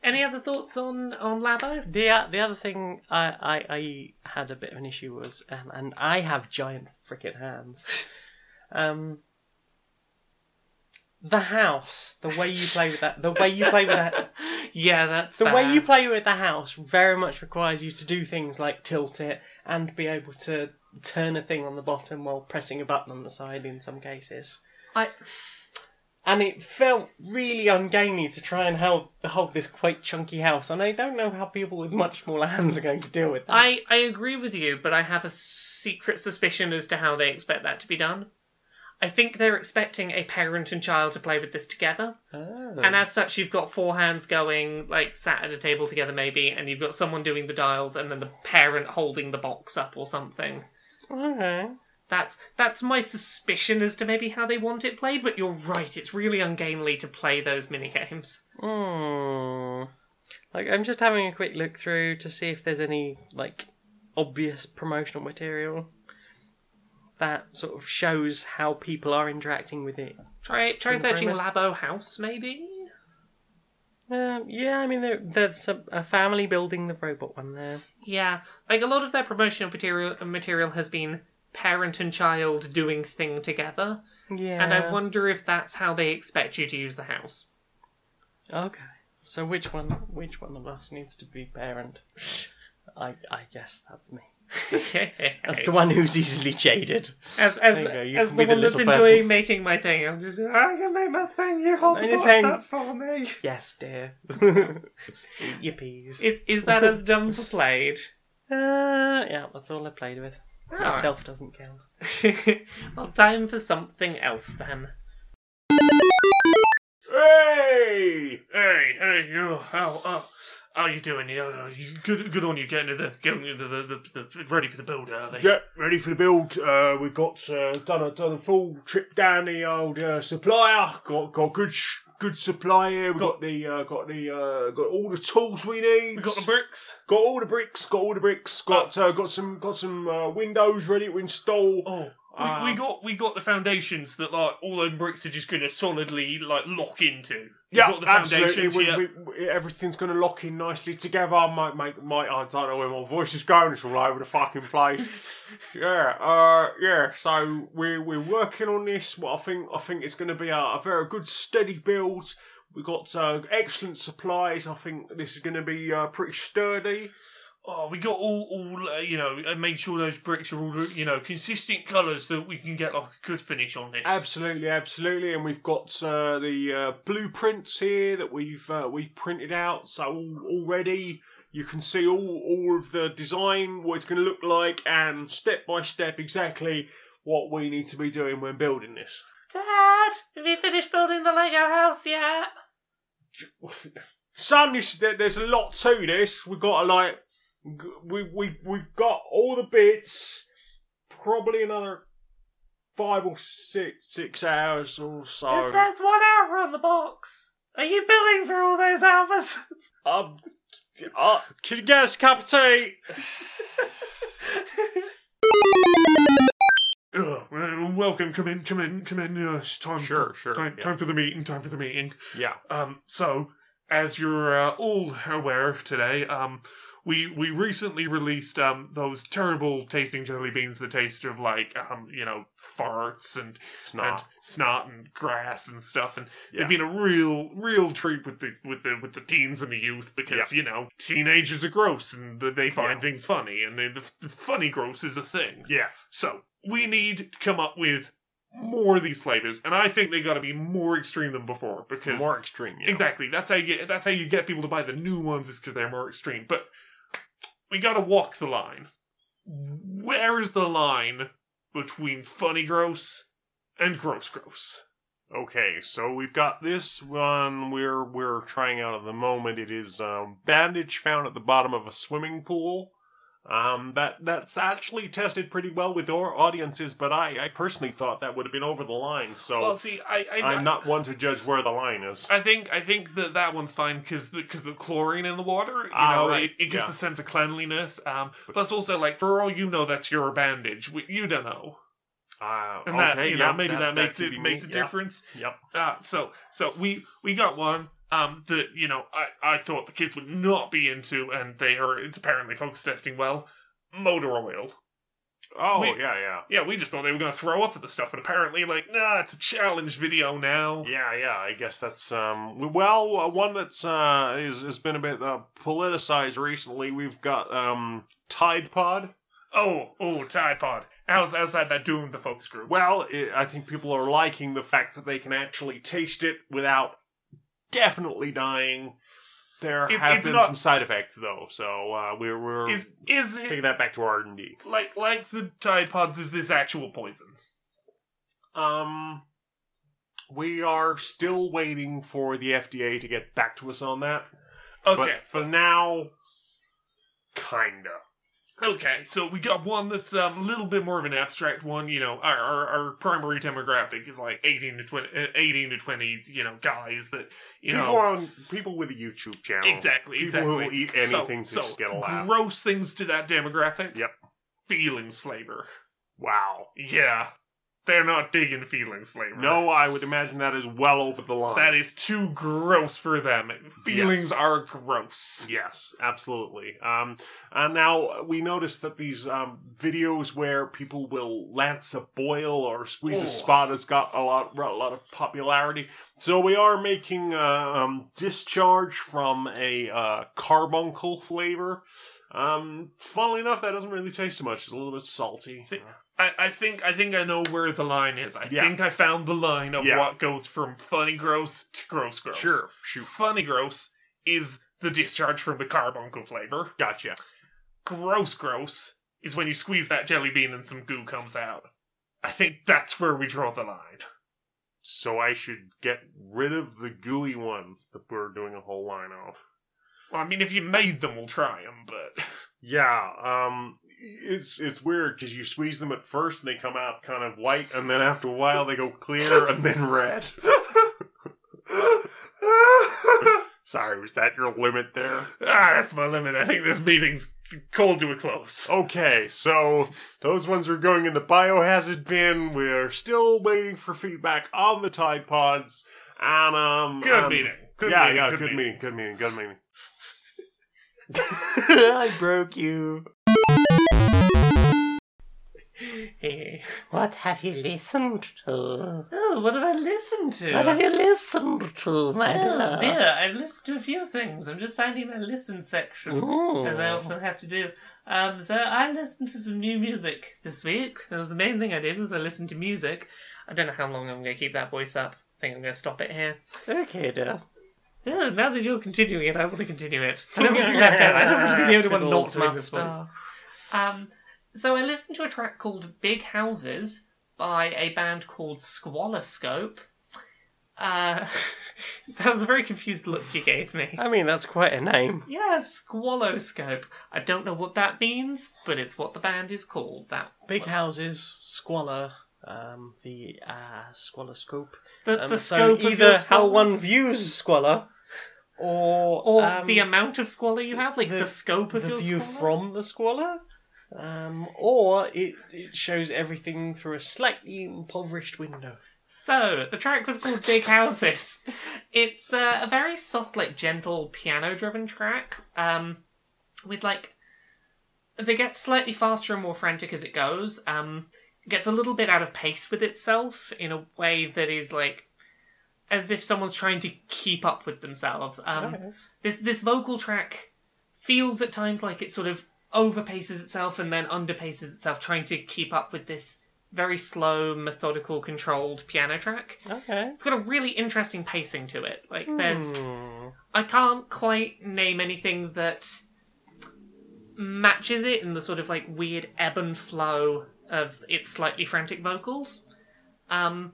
any other thoughts on on Labo? the uh, the other thing I, I I had a bit of an issue was, um, and I have giant freaking hands. Um, the house, the way you play with that, the way you play with that, yeah, that's the fair. way you play with the house very much requires you to do things like tilt it and be able to turn a thing on the bottom while pressing a button on the side in some cases. I And it felt really ungainly to try and hold, hold this quite chunky house, and I don't know how people with much smaller hands are going to deal with that. I I agree with you, but I have a secret suspicion as to how they expect that to be done. I think they're expecting a parent and child to play with this together. Oh. And as such, you've got four hands going, like, sat at a table together, maybe, and you've got someone doing the dials, and then the parent holding the box up or something. Okay. That's that's my suspicion as to maybe how they want it played, but you're right, it's really ungainly to play those mini games. Hmm. Like I'm just having a quick look through to see if there's any like obvious promotional material that sort of shows how people are interacting with it. Try try searching. Labo House, maybe? Um, yeah, I mean there, there's a, a family building the robot one there. Yeah, like a lot of their promotional material material has been parent and child doing thing together, Yeah. and I wonder if that's how they expect you to use the house. Okay. So which one? Which one of us needs to be parent? I I guess that's me. That's the one who's easily jaded. As as, you you as the the one that's enjoying person. making my thing, I'm just going, I can make my thing. You hold the Anything. box up for me. Yes, dear. Eat your peas. Is is that as done for played? Uh, yeah, that's all I played with. Alright. Myself doesn't count. well, time for something else then. Hey! Hey, hey, you, how, uh, how you doing? You, uh, you good, good on you getting to the, getting to the, the, the, the ready for the build, are they? Yeah, ready for the build. Uh, we've got uh, done a done a full trip down the old uh, supplier. Got got good sh- good supply here. We've got, the uh, got the uh, got all the tools we need. We got the bricks. got all the bricks. Got all the bricks. Got uh, got some got some uh, windows ready to install. Oh, Uh, we, we got we got the foundations that like all them bricks are just gonna solidly like lock into. We Yeah, absolutely. We, yeah. we, everything's going to lock in nicely together. I Might make, might, I don't know where my voice is going. It's all over the fucking place. yeah, uh, yeah. So we're we're working on this. Well, I think I think it's going to be a, a very good steady build. We've got uh, excellent supplies. I think this is going to be uh, pretty sturdy. Oh, we got all, all uh, you know, and made sure those bricks are all, you know, consistent colours so we can get like a good finish on this. Absolutely, absolutely, and we've got uh, the uh, blueprints here that we've uh, we printed out. So already you can see all all of the design, what it's going to look like, and step by step exactly what we need to be doing when building this. Dad, have you finished building the Lego house yet? Son, there's a lot to this. We've got to like, g- we we we've got all the bits. Probably another five or six six hours or so. It says one hour on the box. Are you billing for all those hours? Um, uh, can you get us a cup of tea? Uh, welcome. Come in. Come in. Come in. Uh, it's time. Sure, sure, Time, yeah. time for the meeting. Time for the meeting. Yeah. Um. So, as you're uh, all aware today, um, we we recently released um those terrible tasting jelly beans that taste of like um you know farts and and snot and grass and stuff, and Yeah. they've been a real real treat with the with the with the teens and the youth because you know teenagers are gross and they find Yeah. things funny, and they, the, the funny gross is a thing. Yeah. So we need to come up with more of these flavors, and I think they got to be more extreme than before because More extreme. Yeah. exactly that's how you get that's how you get people to buy the new ones is because they're more extreme. But we got to walk the line. Where is the line between funny gross and gross gross? Okay, so we've got this one we're we're trying out at the moment. It is um, bandage found at the bottom of a swimming pool. Um, that that's actually tested pretty well with our audiences, but I, I personally thought that would have been over the line. So Well, see, I, I I'm not one to judge where the line is. I think I think that that one's fine because the, cause the chlorine in the water, you Ah, know, right, it, it gives yeah. a sense of cleanliness. Um, plus also like for all you know, that's your bandage. We, you don't know, Uh, and okay, that you yeah, know maybe that, makes it makes me, a yeah. difference. Yep. Uh, so so we we got one um that you know I I thought the kids would not be into, and they are it's apparently focus testing well. Motor oil. Oh We- yeah, yeah. Yeah, we just thought they were gonna throw up at the stuff, but apparently like nah, it's a challenge video now. Yeah, yeah. I guess that's um. Well, uh, one that's uh is has been a bit uh, politicized recently. We've got um Tide Pod. Oh oh Tide Pod. How's how's that that doing the focus groups? Well, it, I think people are liking the fact that they can actually taste it without definitely dying. There It's- have been not- some side effects though, so uh, we're we're is is it taking that back to R and D. like like the Tide Pods? Is this actual poison? Um, we are still waiting for the FDA to get back to us on that. Okay, But for now, kinda. Okay. So we got one that's um, a little bit more of an abstract one. You know, our our, our primary demographic is like eighteen to 20, uh, 18 to twenty. You know, guys that you people know. on people with a YouTube channel. Exactly, People exactly. who will eat anything so, to just so get a laugh. Gross things to that demographic. Yep. Feelings flavor. Wow. Yeah, they're not digging feelings flavor. No, I would imagine that is well over the line. that is too gross for them. Feelings Yes. are gross. Yes, absolutely. Um, and now we noticed that these um, videos where people will lance a boil or squeeze Oh. a spot has got a lot, a lot of popularity. So we are making uh, um, discharge from a uh, carbuncle flavor. Um, funnily enough, that doesn't really taste too much. It's a little bit salty. See, I, I think I think I know where the line is. I Yeah. think I found the line of Yeah. what goes from funny gross to gross gross. Sure, shoot, Funny gross is the discharge from the carbuncle flavor. gotcha. gross, gross is when you squeeze that jelly bean and some goo comes out. I think that's where we draw the line. So I should get rid of the gooey ones that we're doing a whole line of. Well, I mean, if you made them, we'll try them, but. Yeah, um, it's it's weird because you squeeze them at first and they come out kind of white, and then after a while they go clear and then red. Sorry, was that your limit there? Ah, that's my limit. I think this meeting's cold to a close. Okay, so those ones are going in the biohazard bin. We're still waiting for feedback on the Tide Pods. And um, Good um, meeting. Good yeah, meeting, yeah, good good, meeting. meeting. good meeting, good meeting. I broke you. Hey. What have you listened to? Oh, what have I listened to? What have you listened to, my Oh love? dear, I've listened to a few things. I'm just finding my listen section, as I often have to do. Um, so I listened to some new music this week. That was the main thing I did was I listened to music. I don't know how long I'm going to keep that voice up. I think I'm going to stop it here. Okay, dear. Yeah, now that you're continuing it, I want to continue it. I don't want to be left out. I don't want to be the only one not doing this this voice. Um, so I listened to a track called Big Houses by a band called Squaloscope. Uh, that was a very confused look you gave me. I mean, that's quite a name. Yeah, Squaloscope. I don't know what that means, but it's what the band is called. That Big houses, squalor, um, the uh, squaloscope. the, Um, the so scope of either your how one views squalor, or or um, the amount of squalor you have, like the, the- scope of the your view squalor. from the squalor, um, or it, it shows everything through a slightly impoverished window. So the track was called Big Houses. It's uh, a very soft, like gentle piano-driven track. Um, with like they get slightly faster and more frantic as it goes. Um, it gets a little bit out of pace with itself in a way that is like as if someone's trying to keep up with themselves. Um, this this vocal track feels at times like it sort of overpaces itself and then underpaces itself, trying to keep up with this very slow, methodical, controlled piano track. Okay. It's got a really interesting pacing to it. Like there's Hmm. I can't quite name anything that matches it in the sort of like weird ebb and flow of its slightly frantic vocals. Um,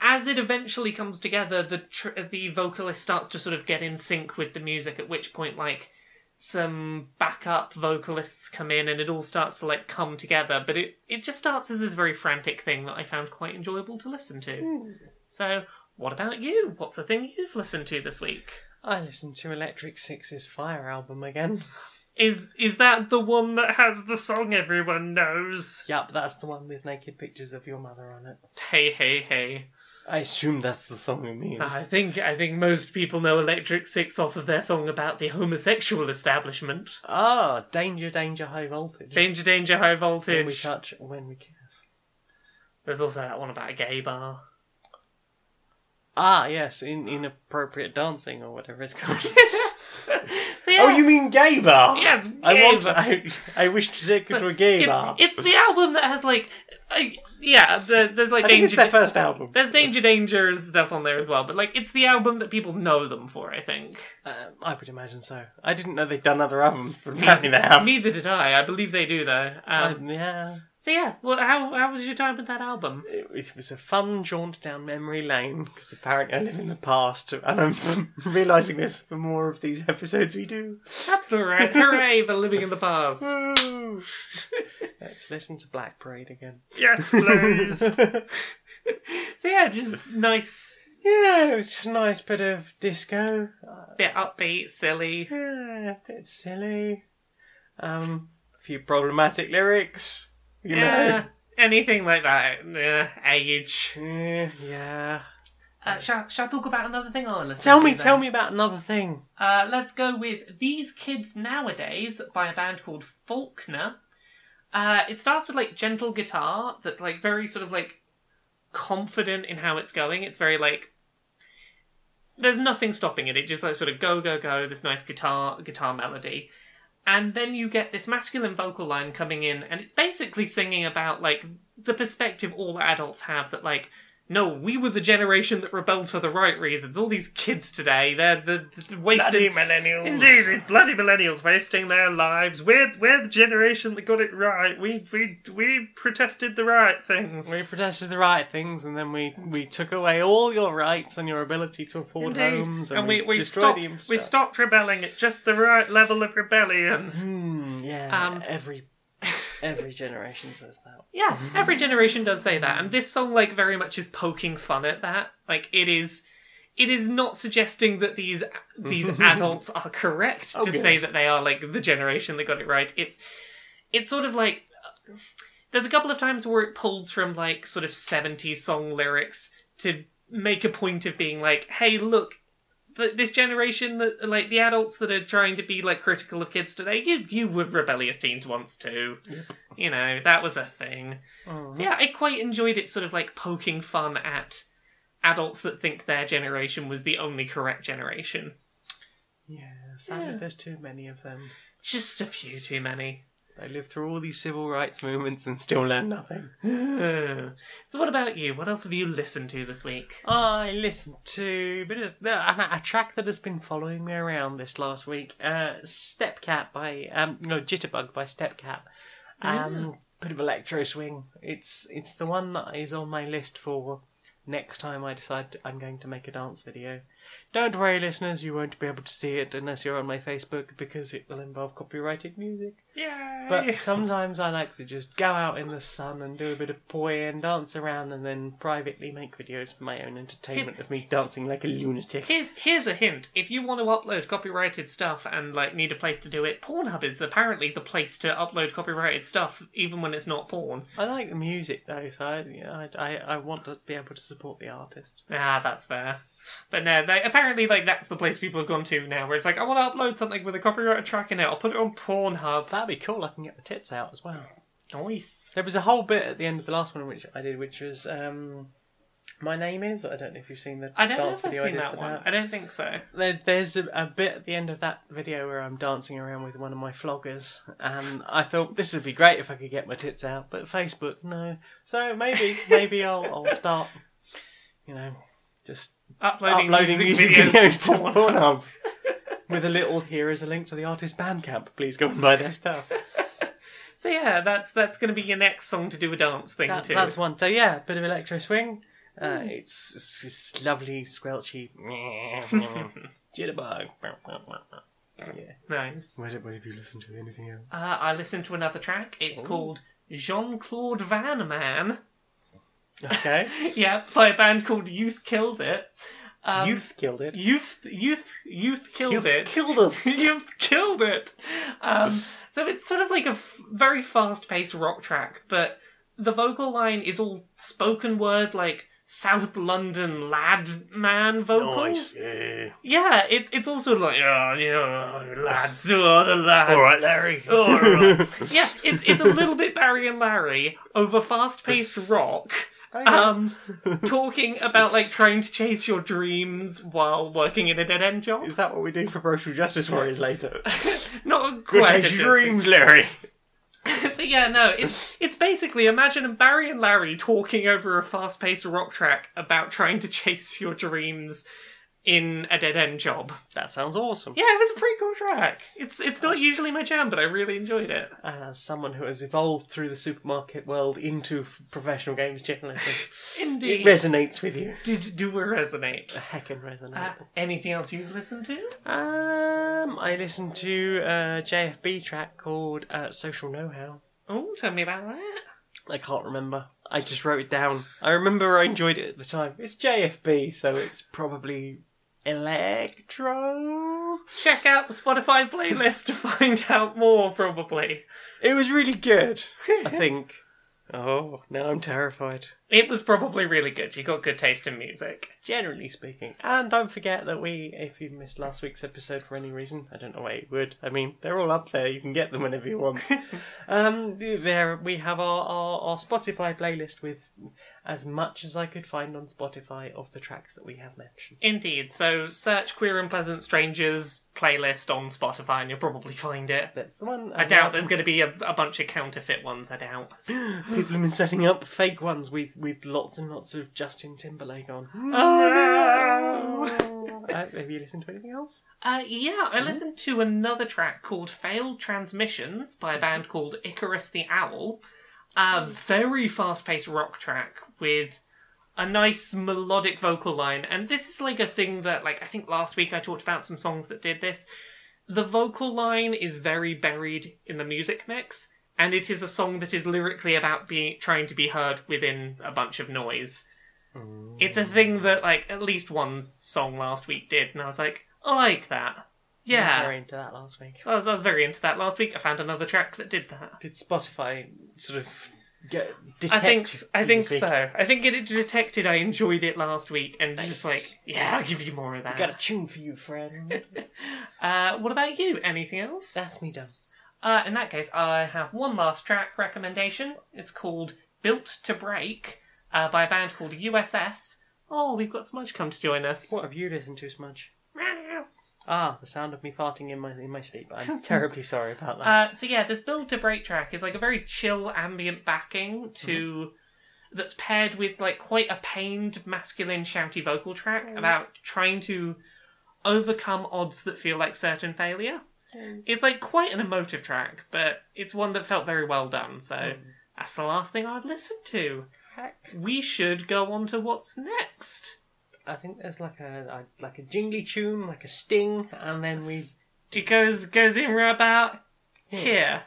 as it eventually comes together, the tr- the vocalist starts to sort of get in sync with the music. At which point, like some backup vocalists come in, and it all starts to like come together. But it it just starts as this very frantic thing that I found quite enjoyable to listen to. Hmm. So, what about you? What's the thing you've listened to this week? I listened to Electric Six's Fire album again. Is is that the one that has the song everyone knows? Yup, that's the one with naked pictures of your mother on it. Hey hey hey! I assume that's the song you mean. I think I think most people know Electric Six off of their song about the homosexual establishment. Ah, danger, danger, high voltage. Danger, danger, high voltage. when we touch, when we kiss. There's also that one about a gay bar. Ah, yes, in inappropriate dancing or whatever it's called. so yeah, Oh, you mean gay bar? Yes, I gay want. bar. I, I wish to take you So to a gay it's, bar. it's the album that has like, uh, yeah, the, there's like I think danger. it's their first album. There's Danger Danger stuff on there as well, but like it's the album that people know them for, I think. Uh, I would imagine so. I didn't know they'd done other albums, but apparently they have. Neither did I. I believe they do though. Um, Um, yeah, so yeah, well, how how was your time with that album? it, it was a fun jaunt down memory lane because apparently I live in the past, and I'm realizing this the more of these episodes we do. That's all right. Hooray for living in the past. Woo! Let's listen to Black Parade again. Yes, please. so yeah, just nice, Yeah, it was just a nice bit of disco. Uh, bit upbeat, silly. yeah, a bit silly. Um, a few problematic lyrics. You yeah, anything like that. Yeah, age. Yeah, yeah. Uh, shall, shall I talk about another thing? I listened Tell me, then? tell me about another thing. Uh, let's go with These Kids Nowadays by a band called Faulkner. Uh, it starts with like gentle guitar that's like very sort of like confident in how it's going. It's very like there's nothing stopping it. It just like sort of go go go. This nice guitar guitar melody, and then you get this masculine vocal line coming in, and it's basically singing about like the perspective all adults have that like no, we were the generation that rebelled for the right reasons. All these kids today, they're the, the wasting millennials. Indeed, these bloody millennials wasting their lives. We're we're the generation that got it right. We we we protested the right things. We protested the right things, and then we, we took away all your rights and your ability to afford Indeed. homes, and we we destroyed stopped we stopped rebelling at just the right level of rebellion. Hmm, yeah, Um, every every generation says that. Yeah, every generation does say that, and this song like very much is poking fun at that. Like it is, it is not suggesting that these these adults are correct Oh, to good. say that they are like the generation that got it right. It's it's sort of like there's a couple of times where it pulls from like sort of 70s song lyrics to make a point of being like, hey, look. Th- This generation that, like the adults that are trying to be like critical of kids today, you you were rebellious teens once too. You know that was a thing. Mhm. Yeah, I quite enjoyed it sort of like poking fun at adults that think their generation was the only correct generation. Yeah, sadly, Yeah. there's too many of them. Just a few too many. They live through all these civil rights movements and still learn nothing. so what about you? What else have you listened to this week? I listened to a, bit of, a, a track that has been following me around this last week. Uh, Stepcat by um, no Jitterbug by Step Stepcat. Um, bit of electro swing. It's it's the one that is on my list for next time I decide I'm going to make a dance video. Don't worry, listeners, you won't be able to see it unless you're on my Facebook because it will involve copyrighted music. Yeah. But sometimes I like to just go out in the sun and do a bit of poi and dance around and then privately make videos for my own entertainment of me dancing like a lunatic. Here's here's a hint. If you want to upload copyrighted stuff and like need a place to do it, Pornhub is apparently the place to upload copyrighted stuff, even when it's not porn. I like the music though, so I, you know, I, I, I want to be able to support the artist. Ah, that's fair. But no, they, apparently, like that's the place people have gone to now, where it's like, I want to upload something with a copyrighted track in it. I'll put it on Pornhub. That'd be cool. I can get the tits out as well. Nice. There was a whole bit at the end of the last one which I did, which was um, my name is. I don't know if you've seen the I don't know dance if I've video I seen did that for one. I don't think so. There, there's a, a bit at the end of that video where I'm dancing around with one of my floggers, and I thought this would be great if I could get my tits out, but Facebook, no. So maybe, maybe I'll, I'll start, you know, just Uploading, uploading music, music, videos, to Pornhub. Pornhub with a little here is a link to the artist Bandcamp. Please go and buy their stuff. So yeah, that's that's going to be your next song to do a dance thing That- to. that's one. So yeah, a bit of electro swing. Uh, it's, it's it's lovely, squelchy. Jitterbug. Yeah. nice. What, what have you listened to? Anything else? Uh, I listened to another track. It's called Jean Claude Van Man. Okay. yeah, by a band called Youth Killed It. Um, Youth killed it. Youth, youth, youth killed Youth it. killed us. You've killed it. Um, so it's sort of like a f- very fast-paced rock track, but the vocal line is all spoken word, like South London lad man vocals. Yeah. Yeah, it's it's also like oh yeah, lads, oh the lads. All right, Larry. All right. yeah, it's it's a little bit Barry and Larry over fast-paced rock. Um, talking about like trying to chase your dreams while working in a dead end job. Is that what we do for social justice warriors later? Not Go quite. chase your dreams, Larry. but yeah, no, it's it's basically imagine Barry and Larry talking over a fast-paced rock track about trying to chase your dreams in a dead end job. That sounds awesome. Yeah, it was a pretty cool track. It's it's not usually my jam, but I really enjoyed it. As someone who has evolved through the supermarket world into f- professional games journalism, it Indeed, resonates with you. did do we resonate. A heckin' resonate. Uh, anything else you've listened to? Um, I listened to a JFB track called uh, Social Know How. Oh, tell me about that. I can't remember. I just wrote it down. I remember I enjoyed it at the time. It's JFB, so it's probably electro. Check out the Spotify playlist to find out more. Probably It was really good, I think. Oh, now I'm terrified. It was probably really good. You got good taste in music. Generally speaking. And don't forget that we, if you missed last week's episode for any reason, I don't know why you would. I mean, they're all up there. You can get them whenever you want. um, there we have our, our, our Spotify playlist with as much as I could find on Spotify of the tracks that we have mentioned. Indeed. So search "Queer and Pleasant Strangers" playlist on Spotify, and you'll probably find it. That's the one. I doubt there's going to be a, a bunch of counterfeit ones. I doubt. People have been setting up fake ones with with lots and lots of Justin Timberlake on. Oh, Uh, have you listened to anything else? Uh, yeah, I listened to another track called Failed Transmissions by a band called Icarus the Owl. A very fast paced rock track with a nice melodic vocal line. And this is like a thing that, like, I think last week I talked about some songs that did this. The vocal line is very buried in the music mix, and it is a song that is lyrically about being trying to be heard within a bunch of noise. It's a thing that like at least one song last week did, and I was like, I like that. Yeah, very into that last week. I was, I was very into that last week. I found another track that did that. Did Spotify sort of get I think I think week? so. I think it detected I enjoyed it last week, and just like, yeah, I'll give you more of that. Got a tune for you, friend. Uh, what about you? Anything else? That's me done. Uh, in that case, I have one last track recommendation. It's called "Built to Break" uh, by a band called USS. Oh, we've got Smudge come to join us. What have you listened to, Smudge? Ah, the sound of me farting in my in my sleep. I'm terribly sorry about that. Uh, so yeah, this build to break track is like a very chill ambient backing to Mm-hmm. that's paired with like quite a pained masculine shouty vocal track Mm. about trying to overcome odds that feel like certain failure. Mm. It's like quite an emotive track, but it's one that felt very well done. So Mm. that's the last thing I've listened to. Heck. We should go on to what's next. I think there's like a, a like a jingly tune, like a sting, and then we It goes goes in right about here.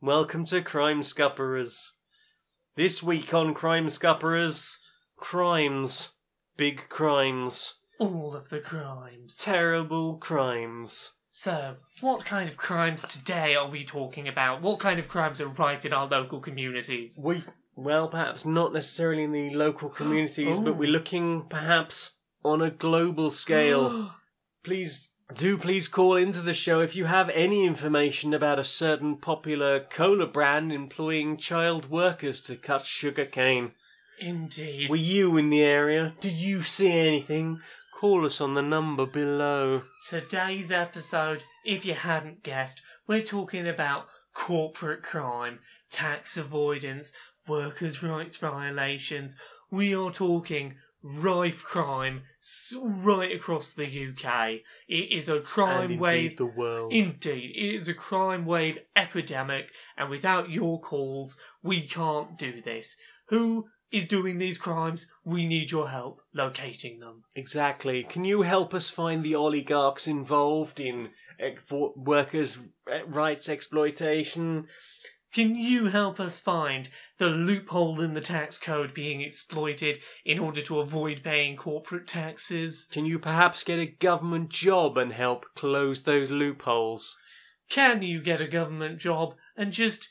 Welcome to Crime Scupperers. This week on Crime Scupperers, crimes. Big crimes. All of the crimes. Terrible crimes. So, what kind of crimes today are we talking about? What kind of crimes are rife in our local communities? We, well, perhaps not necessarily in the local communities, but Oh. we're looking perhaps on a global scale. please do please call into the show if you have any information about a certain popular cola brand employing child workers to cut sugar cane. Indeed. Were you in the area? Did you see anything? Call us on the number below. Today's episode, if you hadn't guessed, we're talking about corporate crime, tax avoidance, workers' rights violations. We are talking rife crime right across the UK. It is a crime and wave indeed the world. Indeed, it is a crime wave epidemic, and without your calls, we can't do this. Who is doing these crimes? We need your help locating them. Exactly. Can you help us find the oligarchs involved in eh, workers' eh, rights exploitation? Can you help us find the loophole in the tax code being exploited in order to avoid paying corporate taxes? Can you perhaps get a government job and help close those loopholes? Can you get a government job and just,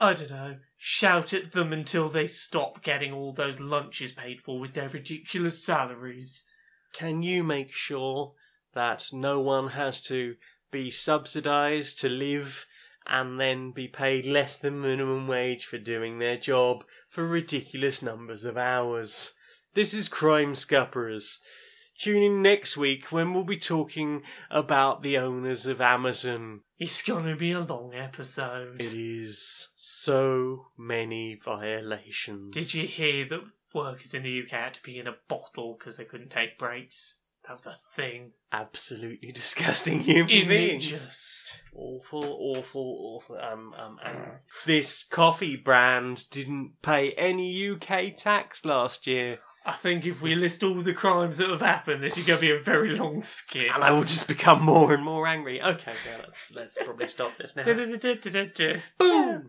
I don't know, shout at them until they stop getting all those lunches paid for with their ridiculous salaries? Can you make sure that no one has to be subsidized to live and then be paid less than minimum wage for doing their job for ridiculous numbers of hours? This is Crime Scupperers. Tune in next week when we'll be talking about the owners of Amazon. It's gonna be a long episode. It is so many violations. Did you hear that workers in the UK had to be in a bottle because they couldn't take breaks? That was a thing. Absolutely disgusting human beings. just. Awful, awful, awful. Um, um, um. This coffee brand didn't pay any UK tax last year, I think if we list all the crimes that have happened, this is going to be a very long skit. and I will just become more and more angry. Okay, yeah, let's let's probably stop this now. Boom!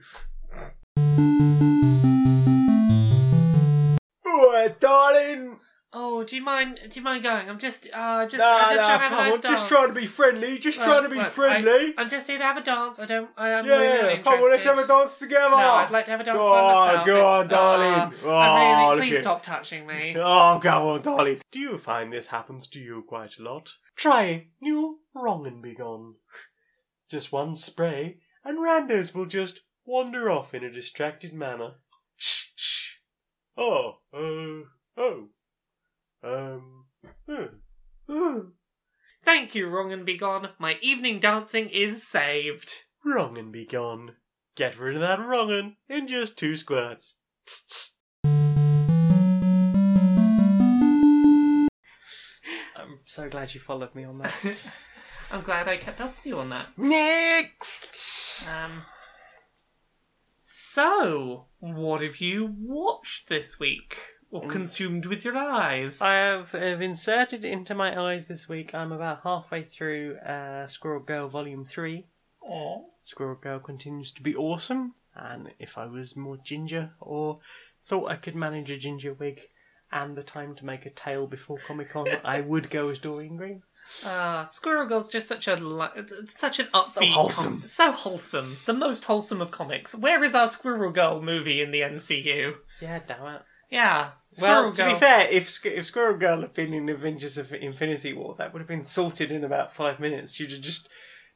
Alright, darling. Oh, do you mind? Do you mind going? I'm just, uh, just, Nah, I'm just nah, trying to have a nice on, dance. just trying to be friendly. Just Well, trying to be look, friendly. I'm just here to have a dance. I don't. I am yeah, really not come on, let's have a interested. dance together. No, I'd like to have a dance by on, myself. go on, It's- darling. Oh, Oh, I look really, please at- stop touching me. Oh, go on, darling. Do you find this happens to you quite a lot? Try new wrong and be gone. Just one spray, and randos will just wander off in a distracted manner. Shh, shh. Oh, uh, oh. Um, hmm. Thank you, Wrong and Begone. My evening dancing is saved. Wrong and Begone. Get rid of that wrong un in just two squirts. I'm so glad you followed me on that. I'm glad I kept up with you on that. Next! Um, so, what have you watched this week or consumed with your eyes? I have, have inserted into my eyes this week. I'm about halfway through uh, Squirrel Girl Volume 3. Aw. Squirrel Girl continues to be awesome, and if I was more ginger or thought I could manage a ginger wig and the time to make a tail before Comic Con, I would go as Doreen Green. Ah, Squirrel Girl's just such a li- it's- it's such an upbeat, wholesome. com- so wholesome, the most wholesome of comics. Where is our Squirrel Girl movie in the MCU? Yeah, damn it. Yeah, Squirrel Well, to be fair, if if Squirrel Girl had been in Avengers of Infinity War, that would have been sorted in about five minutes. You'd have just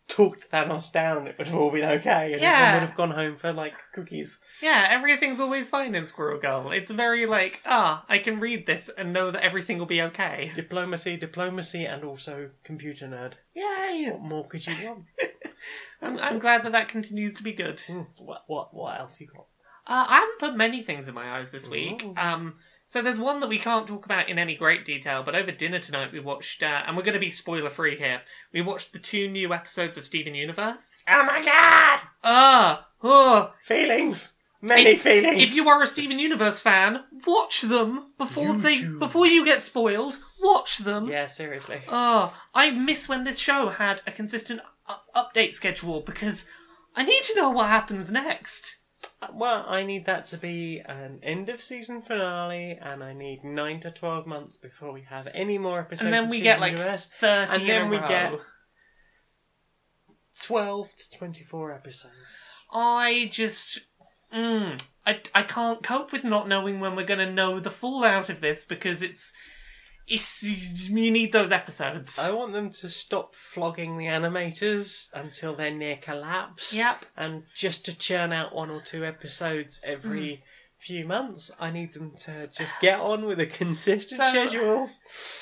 talked Thanos down, it would have all been okay, and Yeah. everyone would have gone home for like cookies. Yeah, everything's always fine in Squirrel Girl. It's very like, ah, I can read this and know that everything will be okay. Diplomacy, diplomacy, and also computer nerd. Yay! What more could you want? I'm, I'm glad that that continues to be good. Hmm, what what what else you got? Uh, I haven't put many things in my eyes this week. Ooh. Um, so there's one that we can't talk about in any great detail, but over dinner tonight we watched, uh, and we're going to be spoiler free here. We watched the two new episodes of Steven Universe. Oh my god! Ah, oh, Feelings, many If- feelings. if you are a Steven Universe fan, watch them before they before you get spoiled. Watch them. yeah, seriously. Oh, I miss when this show had a consistent up- update schedule because I need to know what happens next. Well, I need that to be an end of season finale, and I need nine to twelve months before we have any more episodes. And then we get like Universe. thirty, And then we row. get- twelve to twenty-four episodes. I just. Mm, I, I can't cope with not knowing when we're going to know the fallout of this because it's. It's, you need those episodes. I want them to stop flogging the animators until they're near collapse. Yep. And just to churn out one or two episodes every mm. few months, I need them to just get on with a consistent So- schedule.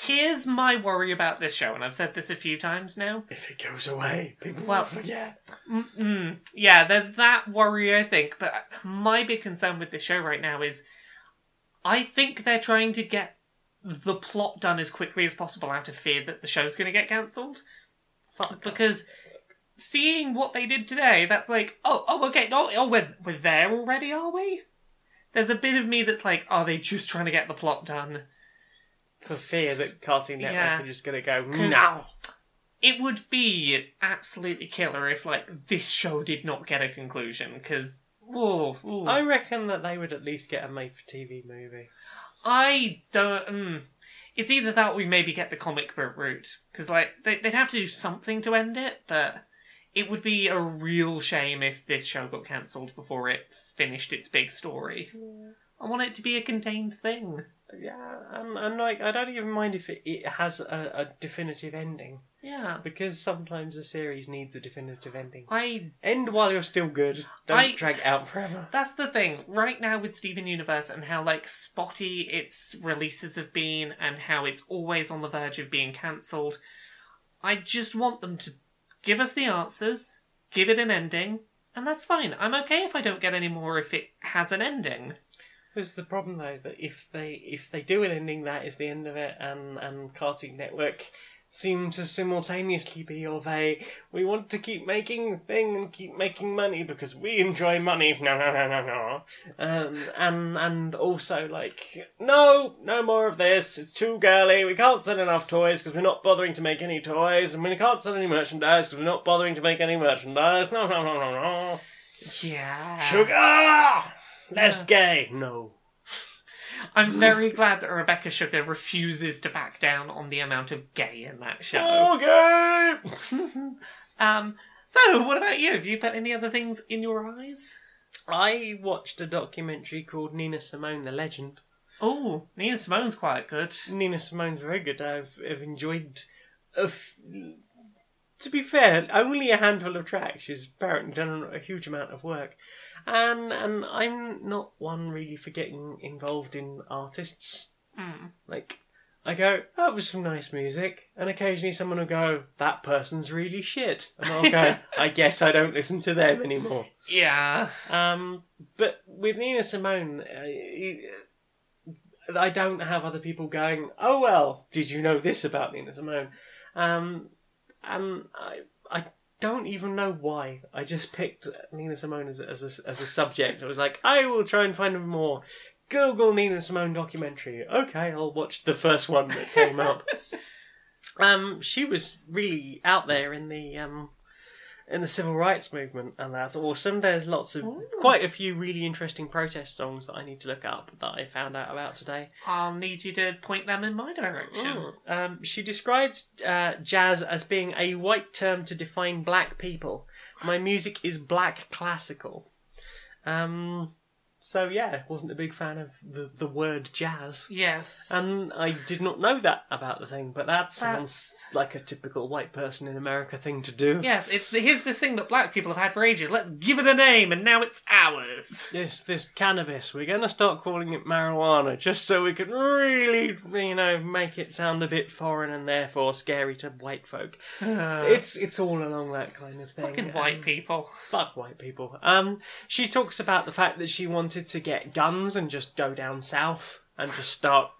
Here's my worry about this show, and I've said this a few times now. If it goes away, people Well- will forget. Mm-mm. Yeah, there's that worry, I think. But my big concern with this show right now is I think they're trying to get the plot done as quickly as possible out of fear that the show's going to get cancelled. Because seeing what they did today, that's like, oh, oh, okay, no, oh, we're, we're there already, are we? There's a bit of me that's like, are they just trying to get the plot done? For fear that Cartoon Network Yeah. are just going to go, no. It would be absolutely killer if, like, this show did not get a conclusion, because, ooh. I reckon that they would at least get a made for TV movie. I don't. Mm, it's either that or we maybe get the comic book route because like they, they'd have to do something to end it, but it would be a real shame if this show got cancelled before it finished its big story. I want it to be a contained thing. Yeah, and, and like, I don't even mind if it, it has a, a definitive ending. Yeah, Because sometimes a series needs a definitive ending. I. End while you're still good. Don't I- drag it out forever. That's the thing right now with Steven Universe and how like spotty its releases have been and how it's always on the verge of being cancelled. I just want them to give us the answers, give it an ending, and that's fine. I'm okay if I don't get any more if it has an ending. This is the problem though that if they if they do an ending, that is the end of it, and and Cartoon Network seem to simultaneously be of a we want to keep making the thing and keep making money because we enjoy money. No, no, no, no, no. Um, and and also like no, no more of this. It's too girly. We can't sell enough toys because we're not bothering to make any toys, and we can't sell any merchandise because we're not bothering to make any merchandise. No, no, no, no, no. Yeah. Sugar, less gay. No. I'm very glad that Rebecca Sugar refuses to back down on the amount of gay in that show. Okay. Um. So, what about you? Have you put any other things in your eyes? I watched a documentary called Nina Simone, the legend. Oh, Nina Simone's quite good. Nina Simone's very good. I've, I've enjoyed. A f- to be fair, only a handful of tracks. She's apparently done a huge amount of work, and and I'm not one really for getting involved in artists. Mm. Like, I go, that was some nice music. And occasionally someone will go, that person's really shit. And I'll go, I guess I don't listen to them anymore. Yeah. Um, but with Nina Simone, uh, I don't have other people going, oh well, did you know this about Nina Simone? Um, and I, I don't even know why. I just picked Nina Simone as a, as a, as a subject. I was like, I will try and find more. Google Nina Simone documentary. Okay, I'll watch the first one that came up. um, she was really out there in the um, in the civil rights movement, and that's awesome. There's lots of Ooh. quite a few really interesting protest songs that I need to look up that I found out about today. I'll need you to point them in my direction. Um, she described uh, jazz as being a white term to define black people. My music is black classical. Um, so yeah, wasn't a big fan of the, the word jazz. Yes. And I did not know that about the thing, but that sounds That's- like a typical white person in America thing to do. Yes, it's here's this thing that black people have had for ages. Let's give it a name, and now it's ours. This this cannabis, we're gonna start calling it marijuana, just so we can really, you know, make it sound a bit foreign and therefore scary to white folk. It's it's all along that kind of thing. fucking white Um, people. Fuck white people. Um, she talks about the fact that she wanted to get guns and just go down south and just start,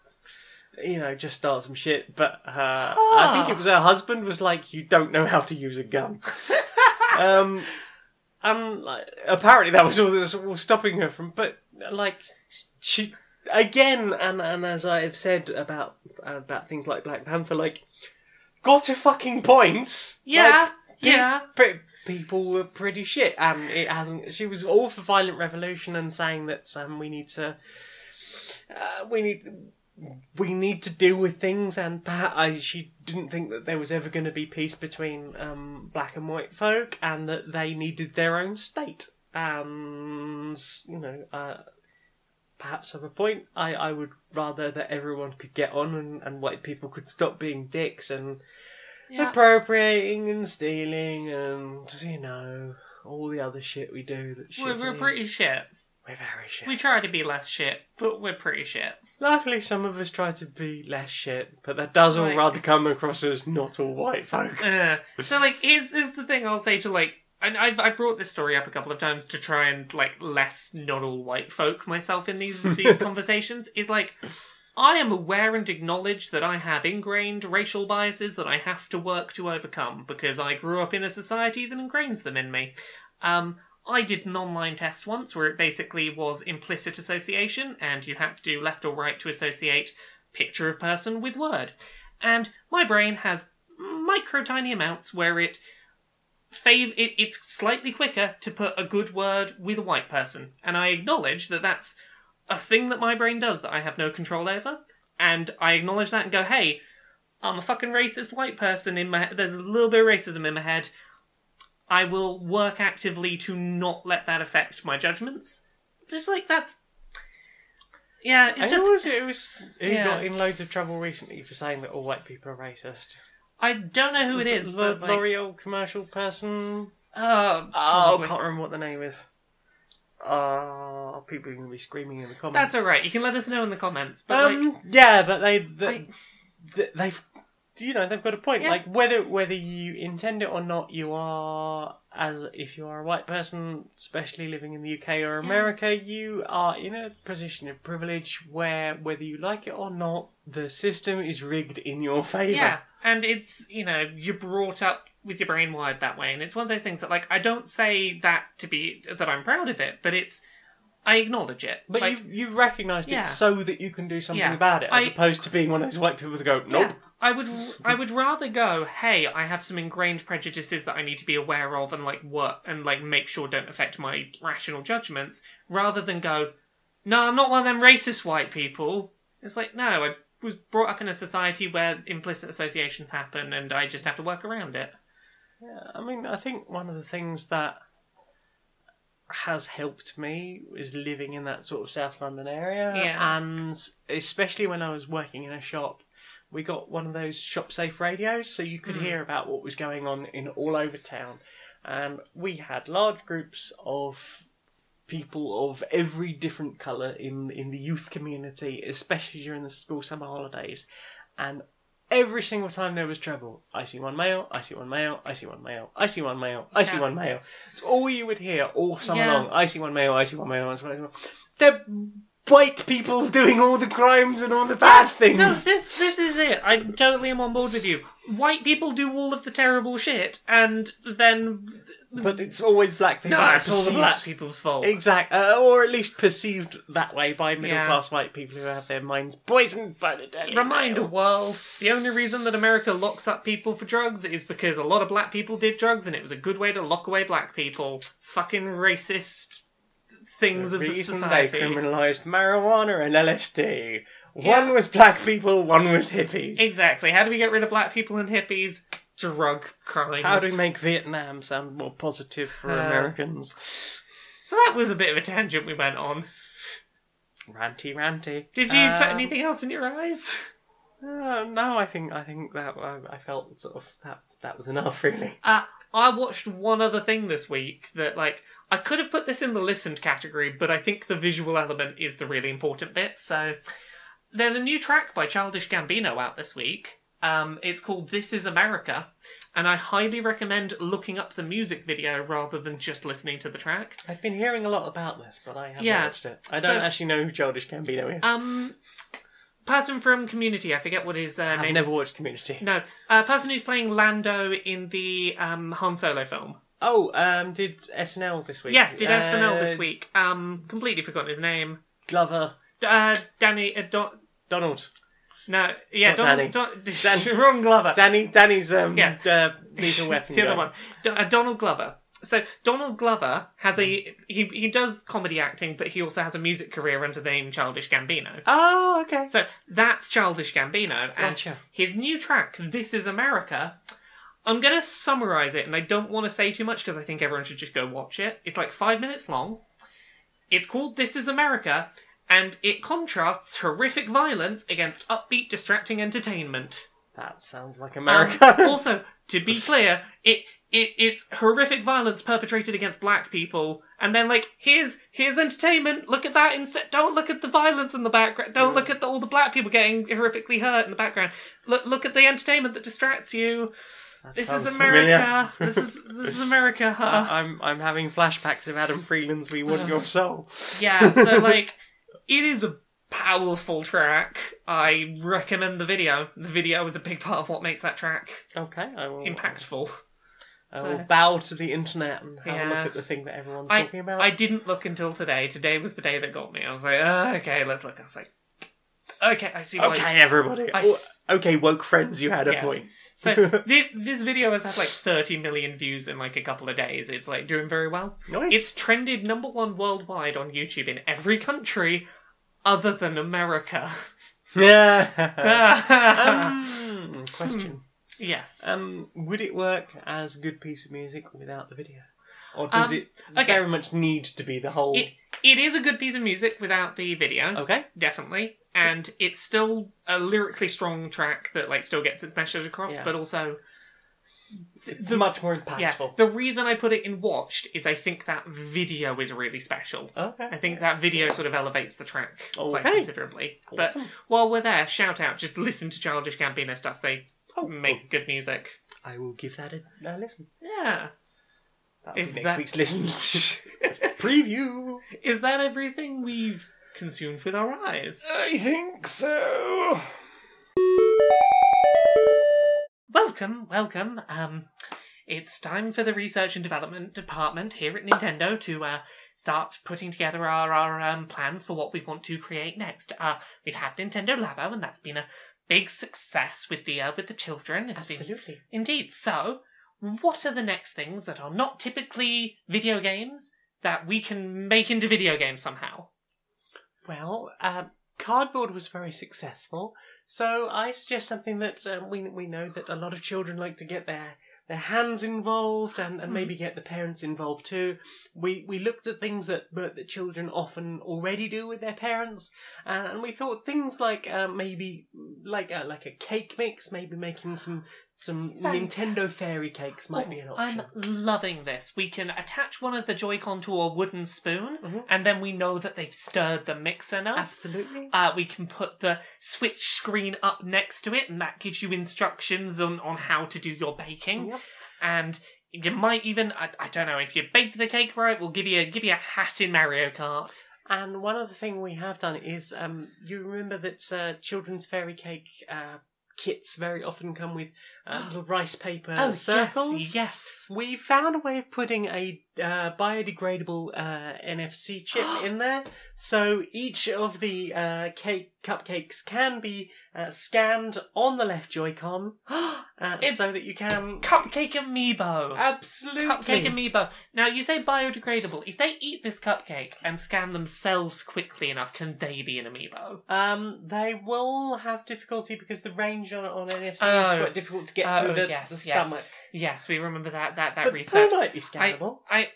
you know, just start some shit. But uh, I think it was her husband was like, "You don't know how to use a gun." um, and like, apparently that was all that was, stopping her from. But like, she again, and and as I've said about about things like Black Panther, like, got to fucking points. Yeah, Like, yeah. pe- people were pretty shit, and it hasn't. She was all for violent revolution and saying that um, we need to, uh, we need, we need to deal with things, and perhaps she didn't think that there was ever going to be peace between um, black and white folk, and that they needed their own state. And you know, uh, perhaps have a point. I, I would rather that everyone could get on and, and white people could stop being dicks and Yeah. appropriating and stealing and you know all the other shit we do. That shit. We're, we're pretty shit. We're very shit. We try to be less shit, but we're pretty shit. Luckily, some of us try to be less shit, but that does all Right. rather come across as not all white folk. Uh, so like, here's, here's the thing I'll say to like, and I've I brought this story up a couple of times to try and like less not all white folk myself in these these conversations. Is like, I am aware and acknowledge that I have ingrained racial biases that I have to work to overcome because I grew up in a society that ingrains them in me. Um, I did an online test once where it basically was implicit association, and you had to do left or right to associate picture of person with word. And my brain has micro tiny amounts where it fav- it, it's slightly quicker to put a good word with a white person. And I acknowledge that that's a thing that my brain does that I have no control over. And I acknowledge that and go, hey, I'm a fucking racist white person in my There's a little bit of racism in my head. I will work actively to not let that affect my judgments. Just like that's. Yeah, it's it just. was it was he Yeah. got in loads of trouble recently for saying that all white people are racist. I don't know who Was it is, the but like, L'Oreal commercial person. uh, Oh, I can't remember what the name is. Uh, people are going to be screaming in the comments. That's all right. You can let us know in the comments. But um, like, yeah, but they, they, I- th- they've, you know, they've got a point. Yeah. Like whether whether you intend it or not, you are as if you are a white person, especially living in the UK or America, you are in a position of privilege where whether you like it or not, the system is rigged in your favour. yeah, and it's you know you're brought up with your brain wired that way, and it's one of those things that like I don't say that to be that I'm proud of it, but it's I acknowledge it. But like, you you recognised Yeah. it so that you can do something Yeah. about it, as I- opposed to being one of those white people that go, nope. Yeah, I would I would rather go, hey, I have some ingrained prejudices that I need to be aware of and like work and like make sure don't affect my rational judgments, rather than go, no, I'm not one of them racist white people. It's like, no, I was brought up in a society where implicit associations happen and I just have to work around it. Yeah, I mean, I think one of the things that has helped me is living in that sort of South London area, Yeah. and especially when I was working in a shop, we got one of those shop safe radios, so you could Mm. hear about what was going on in all over town, and we had large groups of people of every different colour in in the youth community, especially during the school summer holidays. and every single time there was trouble, I see one male, I see one male, I see one male, I see one male, I see Yeah. one male. It's all you would hear all summer Yeah. long. I see one male, I see one male, I see one male. They're white people doing all the crimes and all the bad things. No, this this is it. I totally am on board with you. White people do all of the terrible shit, and then but it's always black people. no, it's all the perceived- black people's fault. Exact, uh, or at least perceived that way by middle class white people who have their minds poisoned by the Daily Reminder, Mail. world: the only reason that America locks up people for drugs is because a lot of black people did drugs, and it was a good way to lock away black people. Fucking racist things The of the reason society. they criminalised marijuana and LSD. Yeah. One was black people, one was hippies. Exactly. How do we get rid of black people and hippies? Drug crimes. How do we make Vietnam sound more positive for Uh, Americans? So that was a bit of a tangent we went on. Ranty, ranty. Did you put Um, anything else in your eyes? Uh, no, I think I think that I, I felt sort of that was, that was enough, really. Uh, I watched one other thing this week that, like, I could have put this in the listened category, but I think the visual element is the really important bit. So, there's a new track by Childish Gambino out this week. Um, it's called This Is America, and I highly recommend looking up the music video rather than just listening to the track. I've been hearing a lot about this, but I haven't Yeah. watched it. I don't So- actually know who Childish Gambino is. Um, person from Community, I forget what his uh, name is. I've name never is. watched Community. No, uh, person who's playing Lando in the um, Han Solo film. Oh, um, did SNL this week? Yes, did SNL Uh, this week. Um, completely forgotten his name. Glover, Uh, Danny. Uh, Don, Donald, no, yeah, Not Donald. Danny. Don, Danny. wrong Glover. Danny, Danny's um, Yes. uh, lethal weapon. the other guy. one. Do- uh, Donald Glover. So Donald Glover has a he he does comedy acting, but he also has a music career under the name Childish Gambino. Oh, okay. So that's Childish Gambino, and Gotcha. his new track, "This Is America." I'm gonna summarize it, and I don't want to say too much because I think everyone should just go watch it. It's like five minutes long. It's called "This Is America," and it contrasts horrific violence against upbeat, distracting entertainment. That sounds like Um, America. also, to be clear, it, it it's horrific violence perpetrated against black people, and then like here's here's entertainment. Look at that instead. Don't look at the violence in the background. Don't look at the, all the black people getting horrifically hurt in the background. Look look at the entertainment that distracts you. That This is. America. this is this is America. I- I'm I'm having flashbacks of Adam Freeland's "We Want Your Soul." yeah. So like, it is a powerful track. I recommend the video. The video is a big part of what makes that track Okay, I will. Uh, impactful. I So- will bow to the internet and have a Yeah. look at the thing that everyone's talking about. I didn't look until today. Today was the day that got me. I was like, oh, okay, let's look. I was like, okay, I see why. okay, everybody. I Oh, okay, woke friends, you had a Yes. point. So this, this video has had like 30 million views in like a couple of days. It's like doing very well. Nice. It's trended number one worldwide on YouTube in every country other than America. yeah. um, question. yes. Um, would it work as good piece of music without the video, or does Um, it okay. very much need to be the whole? It it is a good piece of music without the video. Okay. definitely and it's still a lyrically strong track that like still gets its message across Yeah. but also It's much more impactful. yeah the reason i put it in watched is i think that video is really special Okay. i think that video sort of elevates the track quite Okay. considerably but Awesome. while we're there shout out just listen to childish gambino stuff they Oh, make good music I will give that a, a listen. yeah That'll Is next that- week's listen. Preview. is that everything we've consumed with our eyes I think so. Welcome, welcome. Um, it's time for the research and development department here at Nintendo to uh, start putting together our our um, plans for what we want to create next. Uh, we've had Nintendo Labo, and that's been a big success with the uh, with the children. It's been Absolutely. indeed. So, what are the next things that are not typically video games that we can make into video games somehow? Well, um, cardboard was very successful, so I suggest something that um, we we know that a lot of children like to get their their hands involved and, and maybe get the parents involved too. We we looked at things that but that children often already do with their parents, and, and we thought things like um, maybe like a, like a cake mix, maybe making some some Fantastic. Nintendo fairy cakes might be an option. I'm loving this. We can attach one of the Joy-Con to a wooden spoon, Mhm. and then we know that they've stirred the mix enough. Absolutely. Uh, we can put the Switch screen up next to it, and that gives you instructions on, on how to do your baking. Yep. And you might even, I, I don't know, if you bake the cake right, we'll give you give you a hat in Mario Kart. And one other thing we have done is, um, you remember that uh, children's fairy cake uh, kits very often come with uh, little rice paper oh, circles. yes, yes. We found a way of putting a uh, biodegradable uh, NFC chip in there, so each of the uh, cake cupcakes can be uh, scanned on the left Joy-Con, uh, so that you can Cupcake Amiibo. absolutely Cupcake Amiibo. Now, you say biodegradable. If they eat this cupcake and scan themselves quickly enough, can they be an Amiibo? Um, they will have difficulty because the range on, on NFC is Oh. quite difficult to get Oh, through the, yes, the yes. stomach. Yes, we remember that that, that but research. they might be scannable. I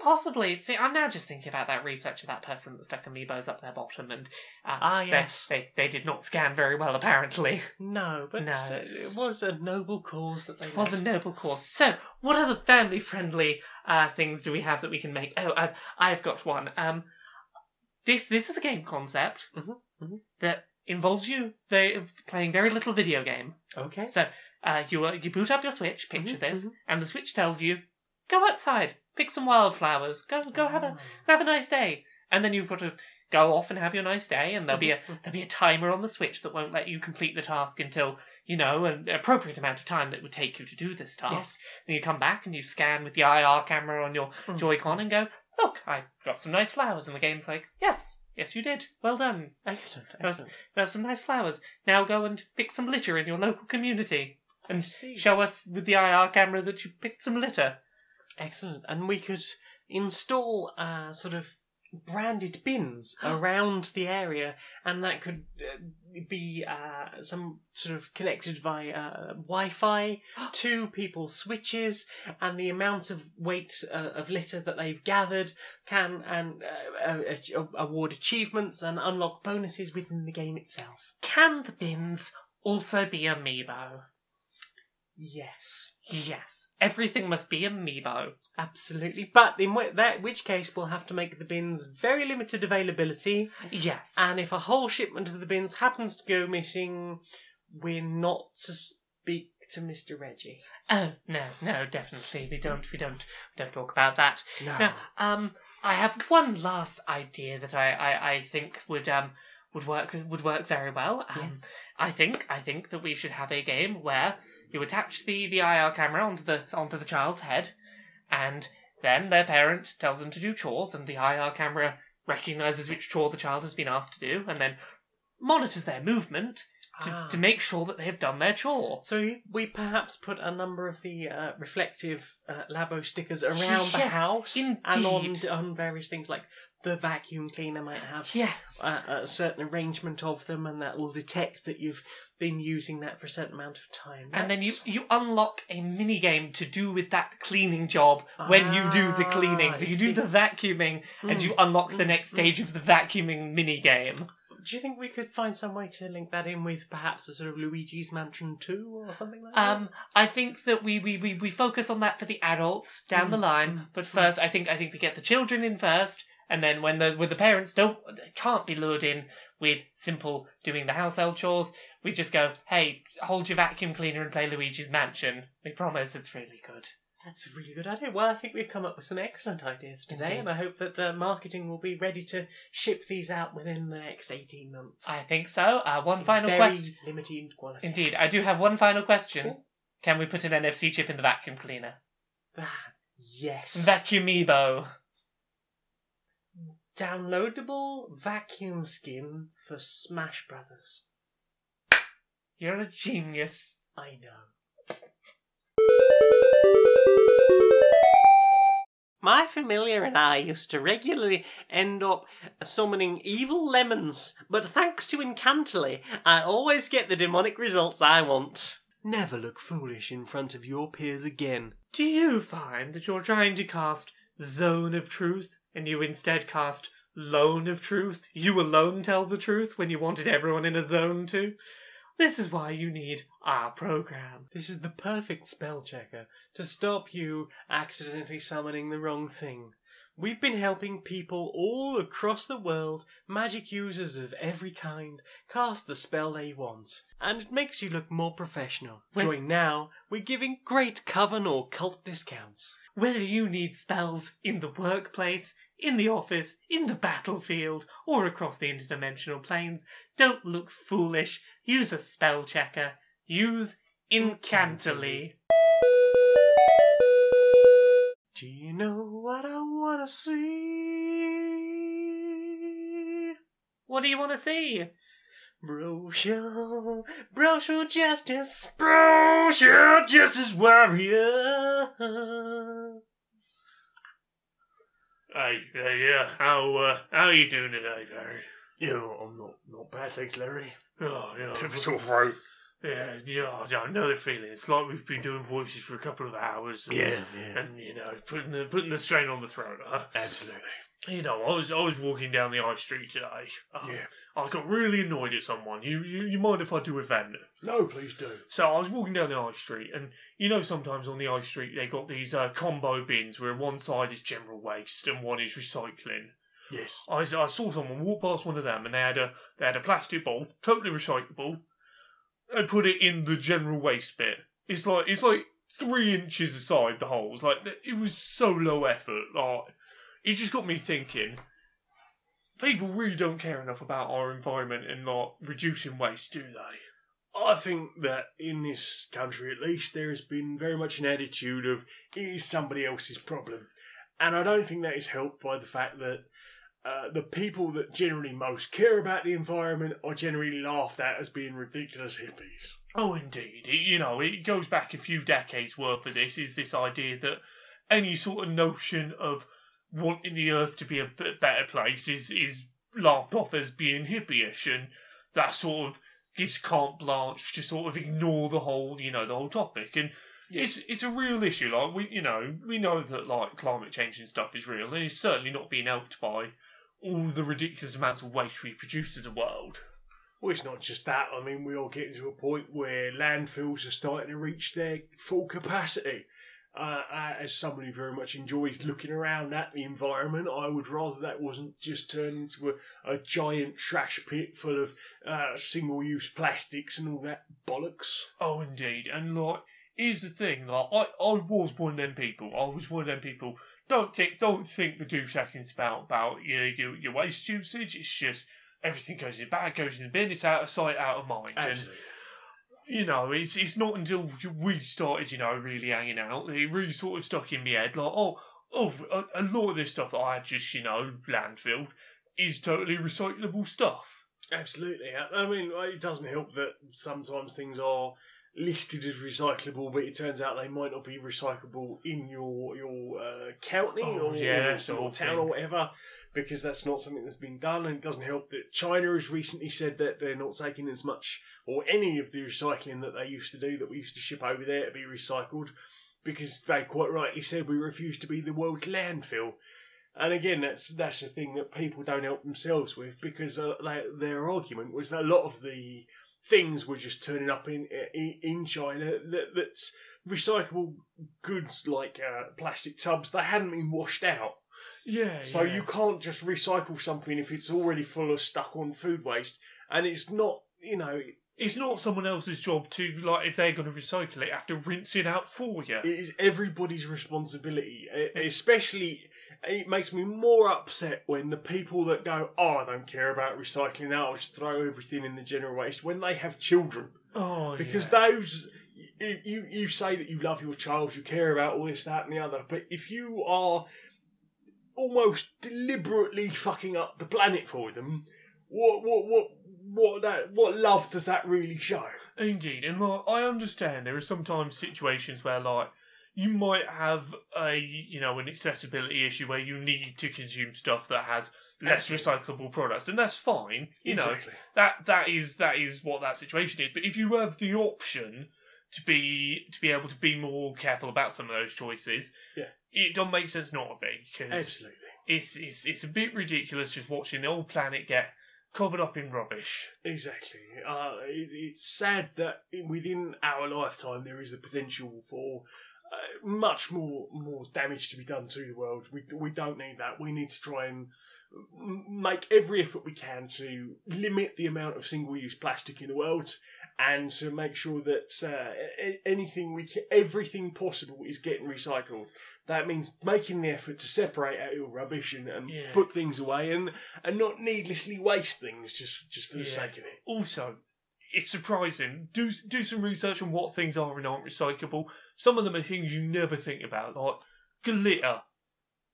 possibly see. I'm now just thinking about that research of that person that stuck amiibos up their bottom, and uh, Ah, they- yes. they, they did not scan very well, apparently. No, but No. it was a noble cause that they It was a noble cause. So, what other family-friendly uh, things do we have that we can make? Oh, I've I've got one. Um, this this is a game concept Mhm, mhm. that involves you they, playing very little video game. Okay. So, uh, you uh, you boot up your Switch. Picture Mhm, this, mhm. and the Switch tells you, "Go outside, pick some wildflowers. Go go have a Ah. have a nice day." And then you've got to go off and have your nice day, and there'll be a Mhm. there'll be a timer on the Switch that won't let you complete the task until you know an appropriate amount of time that would take you to do this task. Yes. Then you come back and you scan with the IR camera on your Mm. Joy-Con and go, "Look, I got some nice flowers." And the game's like, "Yes, yes, you did. Well done. Excellent. There's- There's some nice flowers. Now go and pick some litter in your local community." And see. show us with the IR camera that you picked some litter. Excellent. And we could install uh, sort of branded bins around the area, and that could uh, be uh, some sort of connected via uh, Wi-Fi to people's switches, and the amount of weight uh, of litter that they've gathered can and uh, uh, award achievements and unlock bonuses within the game itself. Can the bins also be amiibo? Yes. Yes. Everything must be amiibo. Absolutely, but in that which case we'll have to make the bins very limited availability, Yes. And if a whole shipment of the bins happens to go missing, we're not to speak to Mr. Reggie. Oh no, no, definitely we don't we don't we don't talk about that. No. Now, um I have one last idea that I, I, I think would um would work would work very well. Um, Yes. I think I think that we should have a game where you attach the, the IR camera onto the onto the child's head, and then their parent tells them to do chores, and the IR camera recognizes which chore the child has been asked to do, and then monitors their movement to, Ah. to make sure that they have done their chore. So we perhaps put a number of the uh, reflective uh, Labo stickers around the Yes, house and on, on various things like the vacuum cleaner might have Yes. uh, a certain arrangement of them, and that will detect that you've been using that for a certain amount of time. and then you, That's- you unlock a mini game to do with that cleaning job when you do the cleaning. Ah, So I you do the vacuuming and you unlock the Mm, next mm. stage of the vacuuming mini game. Do you think we could find some way to link that in with perhaps a sort of Luigi's Mansion 2 or something like that? Um, I think that we, we, we, we focus on that for the adults down the line, but first I think I think we get the children in first, and then when the when the parents don't can't be lured in with simple doing the household chores, we just go, hey, hold your vacuum cleaner and play Luigi's Mansion. We promise it's really good. That's a really good idea. Well, I think we've come up with some excellent ideas today, Indeed. and I hope that the marketing will be ready to ship these out within the next 18 months. I think so. Uh, one In final very question. limited quantity. Indeed, I do have one final question. Cool. Can we put an NFC chip in the vacuum cleaner? Ah, yes. Vacuumibo. Downloadable vacuum skin for Smash Brothers. You're a genius. I know. My familiar and I used to regularly end up summoning evil lemons, but thanks to Incantily, I always get the demonic results I want. Never look foolish in front of your peers again. Do you find that you're trying to cast Zone of Truth and you instead cast Lone of Truth? You alone tell the truth when you wanted everyone in a zone to? This is why you need our program. This is the perfect spell checker to stop you accidentally summoning the wrong thing. We've been helping people all across the world, magic users of every kind, cast the spell they want, and it makes you look more professional. When- Join now, we're giving great coven or cult discounts. Whether you need spells in the workplace, in the office, in the battlefield, or across the interdimensional planes, don't look foolish. Use a spell checker. Use Incantily. What do you want to see? Brochure, brochure justice, brochure justice warrior. Hey, uh, yeah, how uh, how are you doing today, Barry? Yeah, I'm not not bad, thanks, Larry. Oh, you know, Bit of a sore throat. yeah, yeah, I know the feeling. It's like we've been doing voices for a couple of hours. And, Yeah, yeah, and you know, putting the putting the strain on the throat. Huh? absolutely. You know, I was I was walking down the high street today. Uh, Yeah. I got really annoyed at someone. You you, you mind if I do a vent? No, please do. So I was walking down the high street, and you know sometimes on the high street they got these uh, combo bins where one side is general waste and one is recycling. Yes. I, I saw someone walk past one of them, and they had a they had a plastic bowl, totally recyclable. They put it in the general waste bit. It's like it's like three inches aside the holes. Like it was so low effort. Like it just got me thinking. People really don't care enough about our environment and not reducing waste, do they? I think that in this country, at least, there has been very much an attitude of it is somebody else's problem, and I don't think that is helped by the fact that uh, the people that generally most care about the environment are generally laughed at as being ridiculous hippies. Oh, indeed. It- you know, it goes back a few decades worth of this. Is this idea that any sort of notion of wanting the Earth to be a better place is is laughed off as being hippie-ish, and that sort of gives carte blanche to sort of ignore the whole, you know, the whole topic. And it's it's a real issue. Like we, you know, we know that like climate change and stuff is real, and it's certainly not being helped by all the ridiculous amounts of waste we produce as a world. Well, it's not just that. I mean, we are getting to a point where landfills are starting to reach their full capacity. Uh, uh, as somebody who very much enjoys looking around at the environment, I would rather that wasn't just turned into a, a giant trash pit full of uh, single use plastics and all that bollocks. Oh, indeed. And, like, here's the thing. Like, I, I was one of them people. I was one of them people. Don't think, don't think for two seconds about, about your, your, your waste usage. It's just everything goes in the bag, goes in the bin. It's out of sight, out of mind. And, you know, it's it's not until we started, you know, really hanging out, it really sort of stuck in my head. Like, oh, oh, a, a lot of this stuff that I had just, you know, landfilled is totally recyclable stuff. Absolutely. I mean, it doesn't help that sometimes things are listed as recyclable, but it turns out they might not be recyclable in your your uh, county Oh, or, yeah, or your town thing. or whatever, because that's not something that's been done. And it doesn't help that China has recently said that they're not taking as much or any of the recycling that they used to do that we used to ship over there to be recycled, because they quite rightly said we refuse to be the world's landfill. And again, that's that's a thing that people don't help themselves with because uh, they, their argument was that a lot of the things were just turning up in in, in China that, that's recyclable goods like uh, plastic tubs they hadn't been washed out. Yeah. So yeah. you can't just recycle something if it's already full of stuck on food waste, and it's not you know it's not someone else's job to like if they're going to recycle it have to rinse it out for you. It is everybody's responsibility, especially. It makes me more upset when the people that go, "Oh, I don't care about recycling. that, I'll just throw everything in the general waste." When they have children, Oh, because yeah. those you, you you say that you love your child, you care about all this, that, and the other, but if you are almost deliberately fucking up the planet for them, what what what what that what love does that really show? Indeed, and like I understand there are sometimes situations where like you might have a you know an accessibility issue where you need to consume stuff that has less recyclable products, and that's fine. You know Exactly. that that is that is what that situation is. But if you have the option to be to be able to be more careful about some of those choices, Yeah. it don't make sense not to be because Absolutely. it's it's it's a bit ridiculous just watching the whole planet get covered up in rubbish. Exactly. Uh, it, it's sad that within our lifetime there is the potential for uh, much more more damage to be done to the world. We we don't need that. We need to try and make every effort we can to limit the amount of single-use plastic in the world, and to make sure that uh, anything we can, everything possible is getting recycled. That means making the effort to separate out your rubbish and, and Yeah. put things away, and, and not needlessly waste things just just for the Yeah. sake of it. Also, it's surprising. Do do some research on what things are and aren't recyclable. Some of them are things you never think about, like glitter.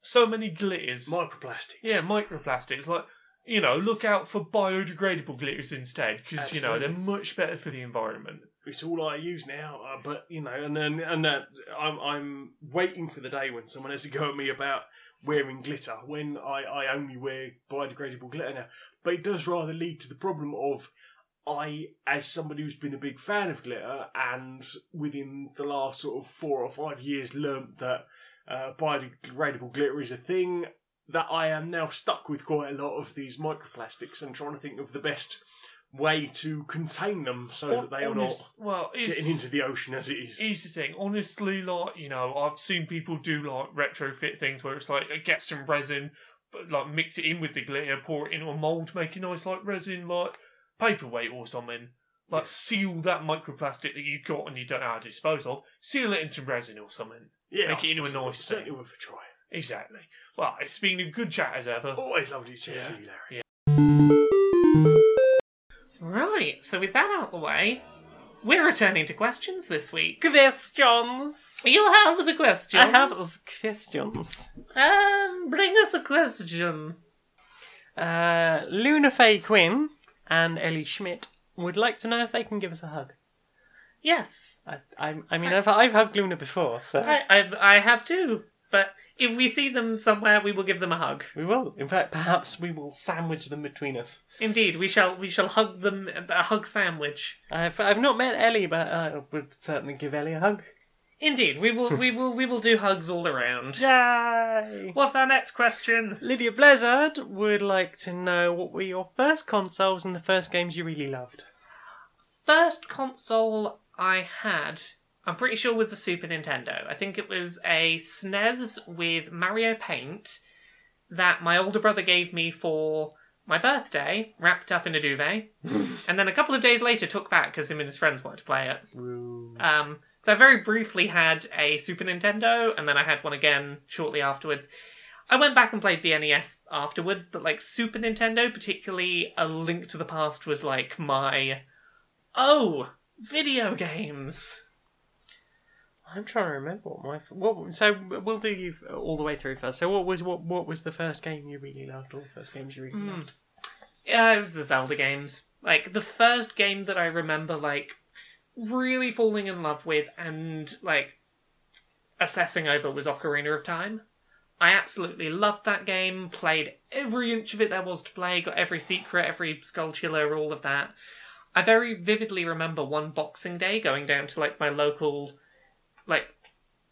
So many glitters. Microplastics. Yeah, microplastics. Like, you know, look out for biodegradable glitters instead, because, you know, they're much better for the environment. it's all I use now. Uh, but you know, and then and uh, I'm I'm waiting for the day when someone has to go at me about wearing glitter when I I only wear biodegradable glitter now. But it does rather lead to the problem of I, as somebody who's been a big fan of glitter, and within the last sort of four or five years, learnt that uh, biodegradable glitter is a thing. That I am now stuck with quite a lot of these microplastics and trying to think of the best way to contain them so that they are not well, getting into the ocean as it is. Here's the thing, honestly, like you know, I've seen people do like retrofit things where it's like uh, get some resin, but like mix it in with the glitter, pour it into a mold, make a nice like resin like paperweight or something. Like seal that microplastic that you've got and you don't know how to dispose of. Seal it in some resin or something. yeah, make I it into a nice certainly worth a try. Exactly. Well, it's been a good chat as ever. Always lovely to chat Yeah. to you, Larry. Right, so with that out of the way, we're returning to questions this week. Questions. You have the questions. I have questions. Um, bring us a question. Uh, Luna Faye Quinn and Ellie Schmidt would like to know if they can give us a hug. Yes, I, I, I mean, I've, I've hugged Luna before, so I, I, I have too. But if we see them somewhere, we will give them a hug. we will. In fact, perhaps we will sandwich them between us. Indeed, we shall. We shall hug them a hug sandwich. Uh, I've, I've not met Ellie, but I would certainly give Ellie a hug. Indeed, we will. we will. We will do hugs all around. Yay! What's our next question? Lydia Blizzard would like to know what were your first consoles and the first games you really loved. First console I had, I'm pretty sure was the Super Nintendo. I think it was a SNES with Mario Paint that my older brother gave me for my birthday, wrapped up in a duvet, and then a couple of days later took back because him and his friends wanted to play it. Um, so I very briefly had a Super Nintendo, and then I had one again shortly afterwards. I went back and played the NES afterwards, but like Super Nintendo, particularly A Link to the Past, was like my oh video games. I'm trying to remember what my what. So we'll do you all the way through first. So what was what what was the first game you really loved, or the first games you really Hmm. loved? Yeah, it was the Zelda games. Like the first game that I remember like really falling in love with and like obsessing over was Ocarina of Time. I absolutely loved that game, played every inch of it there was to play, got every secret, every skulltula, all of that. I very vividly remember one Boxing Day going down to like my local like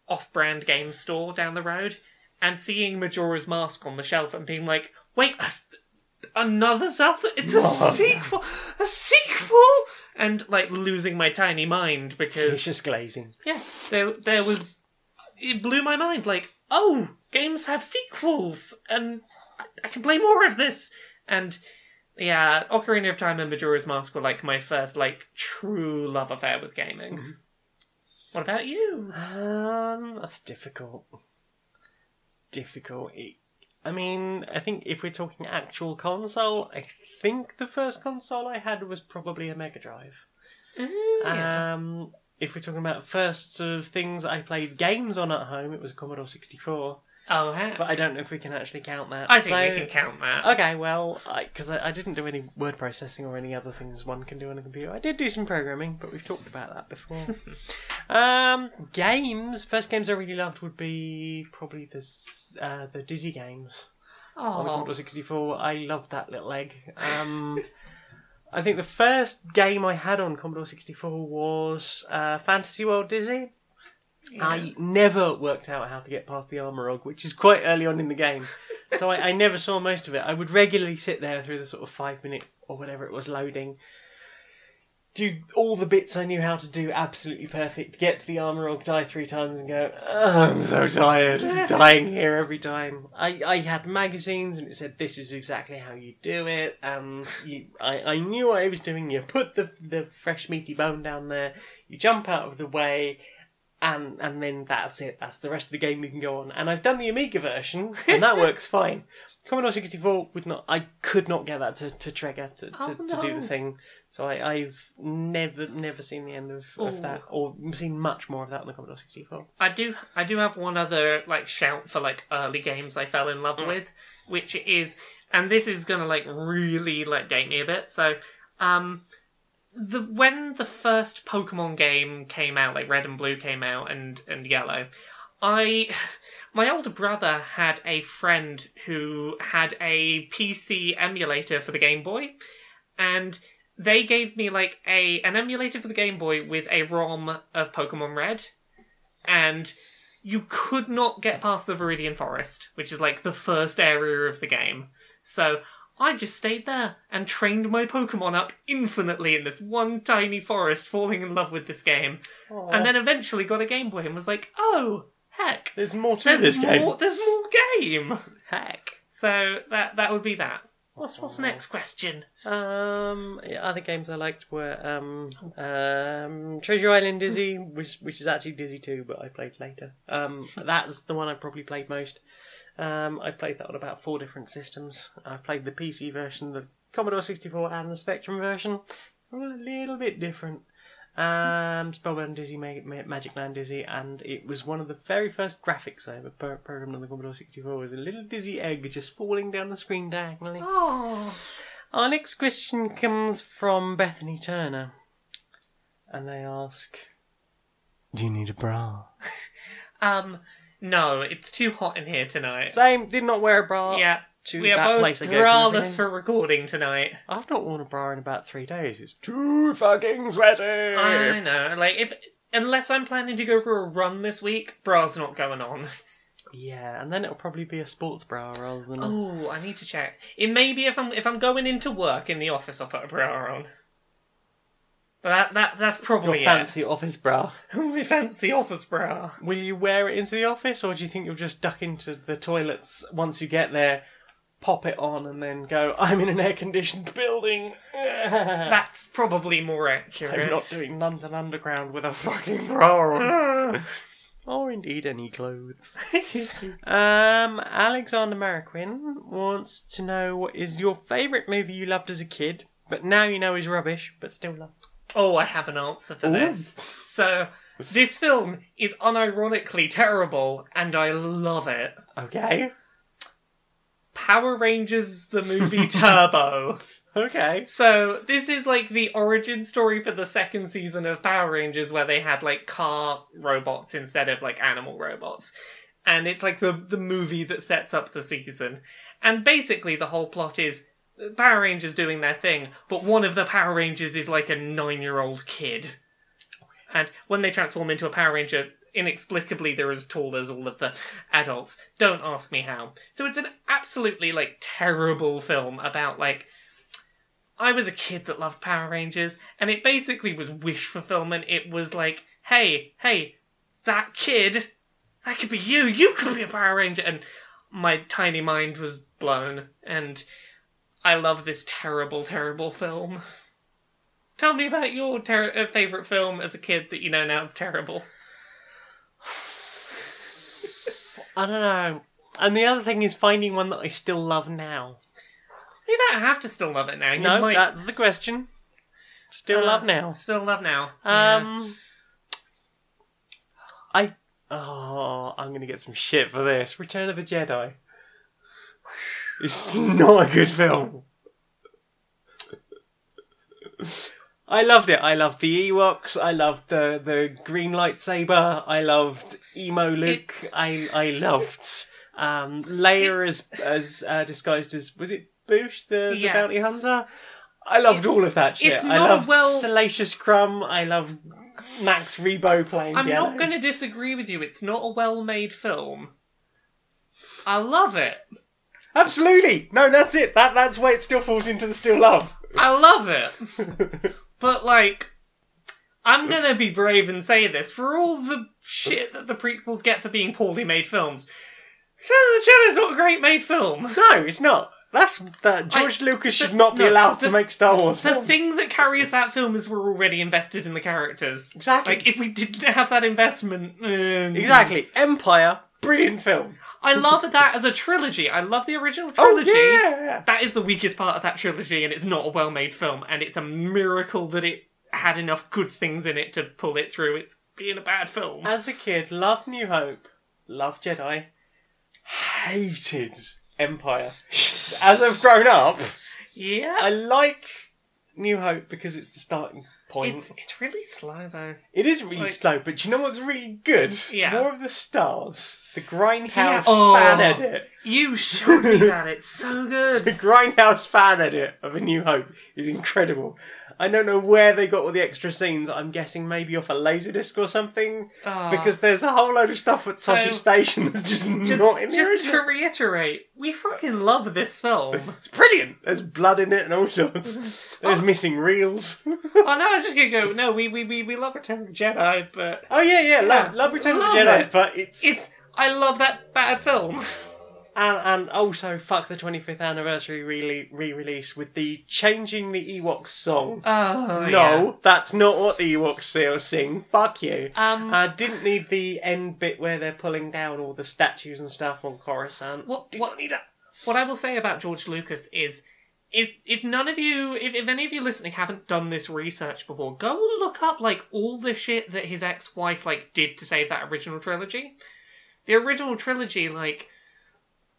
off-brand game store down the road and seeing Majora's Mask on the shelf and being like, "Wait, another Zelda? It's a sequel! A sequel!" And like losing my tiny mind because Delicious glazing. yeah, there there was it blew my mind. Like, oh, games have sequels, and I, I can play more of this. And yeah, Ocarina of Time and Majora's Mask were like my first like true love affair with gaming. What about you? Um, that's difficult. It's difficult. It, I mean, I think if we're talking actual console, I think the first console I had was probably a Mega Drive. Yeah. Um, if we're talking about first sort of things I played games on at home, it was a Commodore 64. Oh, ha- But I don't know if we can actually count that. I think So- we can count that. Okay, well, because I, I, didn't do any word processing or any other things one can do on a computer. I did do some programming, but we've talked about that before. um, games. First games I really loved would be probably the uh, the Dizzy games on the Oh, Commodore 64. I loved that little egg. Um, I think the first game I had on Commodore 64 was uh, Fantasy World Dizzy. I never worked out how to get past the Armorog, which is quite early on in the game. so I, I never saw most of it. I would regularly sit there through the sort of five minute or whatever it was loading, do all the bits I knew how to do absolutely perfect, get to the Armorog, die three times, and go, "Oh, I'm so tired of dying here every time. I, I had magazines and it said this is exactly how you do it, and you, I, I knew what I was doing. You put the, the fresh meaty bone down there, you jump out of the way, and and then that's it. That's the rest of the game you can go on. And I've done the Amiga version, and that works fine. Commodore 64 would not. I could not get that to, to trigger to, to, Oh, to do no. the thing. So I, I've never never seen the end of, of that, or seen much more of that on the Commodore 64. I do I do have one other like shout for like early games I fell in love Mm. with, which is and this is gonna like really like date me a bit. So um the when the first Pokemon game came out, like Red and Blue came out and and Yellow, I my older brother had a friend who had a PC emulator for the Game Boy, and they gave me like a an emulator for the Game Boy with a ROM of Pokemon Red, and you could not get past the Viridian Forest, which is like the first area of the game. So I just stayed there and trained my Pokemon up infinitely in this one tiny forest, falling in love with this game. And then eventually got a Game Boy and was like, oh, heck. there's more to There's this more, game. there's more game. Heck. So that that would be that. What's what's the next question? Um, yeah, other games I liked were um, um, Treasure Island Dizzy, which which is actually Dizzy 2, but I played later. Um, that's the one I probably played most. Um, I played that on about four different systems. I played the PC version, the Commodore 64, and the Spectrum version. All a little bit different. Um, Spellbound Dizzy, Ma- Ma- Magic Land Dizzy, and it was one of the very first graphics I ever pro- programmed on the Commodore 64. Was a little dizzy egg just falling down the screen diagonally. Oh, Our next question comes from Bethany Turner. And they ask Do you need a bra? um, no, it's too hot in here tonight. Same, did not wear a bra yeah, to we that are both place I go to. braless for recording tonight. I've not worn a bra in about three days. It's too fucking sweaty. I know, like if unless I'm planning to go for a run this week, bra's not going on. Yeah, and then it'll probably be a sports bra rather than a. Oh, I need to check. It may be if I'm if I'm going into work in the office, I'll put a bra on. That that that's probably Your fancy office bra. it. My fancy office bra. Will you wear it into the office, or do you think you'll just duck into the toilets once you get there, pop it on, and then go, I'm in an air conditioned building? That's probably more accurate. I'm not doing London Underground with a fucking bra on. or indeed any clothes. um, Alexander Mariquin wants to know what is your favourite movie you loved as a kid, but now you know is rubbish, but still love. Oh, I have an answer for Ooh. this. So, this film is unironically terrible, and I love it. Okay. Power Rangers the movie Turbo. Okay. So, this is like the origin story for the second season of Power Rangers where they had like car robots instead of like animal robots. And it's like the the movie that sets up the season. And basically the whole plot is Power Rangers doing their thing, but one of the Power Rangers is like a 9-year-old kid. And when they transform into a Power Ranger, inexplicably they're as tall as all of the adults. Don't ask me how. So it's an absolutely like terrible film about like I was a kid that loved Power Rangers, and it basically was wish fulfillment. It was like, hey, hey, that kid, that could be you. You could be a Power Ranger. And my tiny mind was blown, and I love this terrible, terrible film. Tell me about your ter- uh, favorite film as a kid that you know now is terrible. I don't know. And the other thing is finding one that I still love now. You don't have to still love it now. You no, might that's the question. Still Uh, love now. Still love now. Yeah. Um, I oh, I'm gonna get some shit for this. Return of the Jedi. It's not a good film. I loved it. I loved the Ewoks. I loved the the green lightsaber. I loved emo Luke. I I loved um, Leia as as uh, disguised as was it Boushh the, the Yes. bounty hunter. I loved It's- all of that shit. it's I not a loved well- Salacious Crumb. I loved Max Rebo playing I'm piano. not going to disagree with you. It's not a well-made film. I love it. Absolutely. No, that's it. That that's why it still falls into the still love. I love it. But like, I'm gonna be brave and say this: for all the shit that the prequels get for being poorly made films, Shadow of the Jedi is not a great made film. No, it's not. That's that George Lucas should the- not be no, allowed to make Star Wars The films. thing that carries that film is we're already invested in the characters. exactly. Like, if we didn't have that investment, um, exactly. Empire, brilliant film. I love that as a trilogy. I love the original Oh trilogy. yeah. That is the weakest part of that trilogy, and it's not a well-made film. And it's a miracle that it had enough good things in it to pull it through. It's being a bad film. As a kid, loved New Hope, loved Jedi, hated Empire. As I've grown up, yeah, I like New Hope because it's the starting point. it's it's really slow though. It is really like- slow, but you know what's really good? Yeah. More of the stars. The Grindhouse Yeah. Oh. fan edit. You showed me that. It's so good. The. Grindhouse fan edit of A New Hope is incredible. I don't know where they got all the extra scenes. I'm guessing maybe off a laserdisc or something. Ah. Because there's a whole load of stuff at So- Tosche Station that's just, just, not in the just original. to reiterate, we fucking love this film. It's brilliant. There's blood in it and all sorts. There's missing reels. oh no, I was just gonna go. No, we we we, we love Return of the Jedi, but Oh yeah, yeah. Yeah, Love, love Return of the love Jedi, it. but it's, it's I love that bad film. And and also fuck the 25th anniversary re- re-release with the changing the Ewoks song. Oh no, that's not what the Ewoks still sing. Fuck you. Um, I didn't need the end bit where they're pulling down all the statues and stuff on Coruscant. What- Did what- need that. what I will say about George Lucas is if if none of you if, if any of you listening haven't done this research before, go look up like all the shit that his ex wife like did to save that original trilogy. The original trilogy, like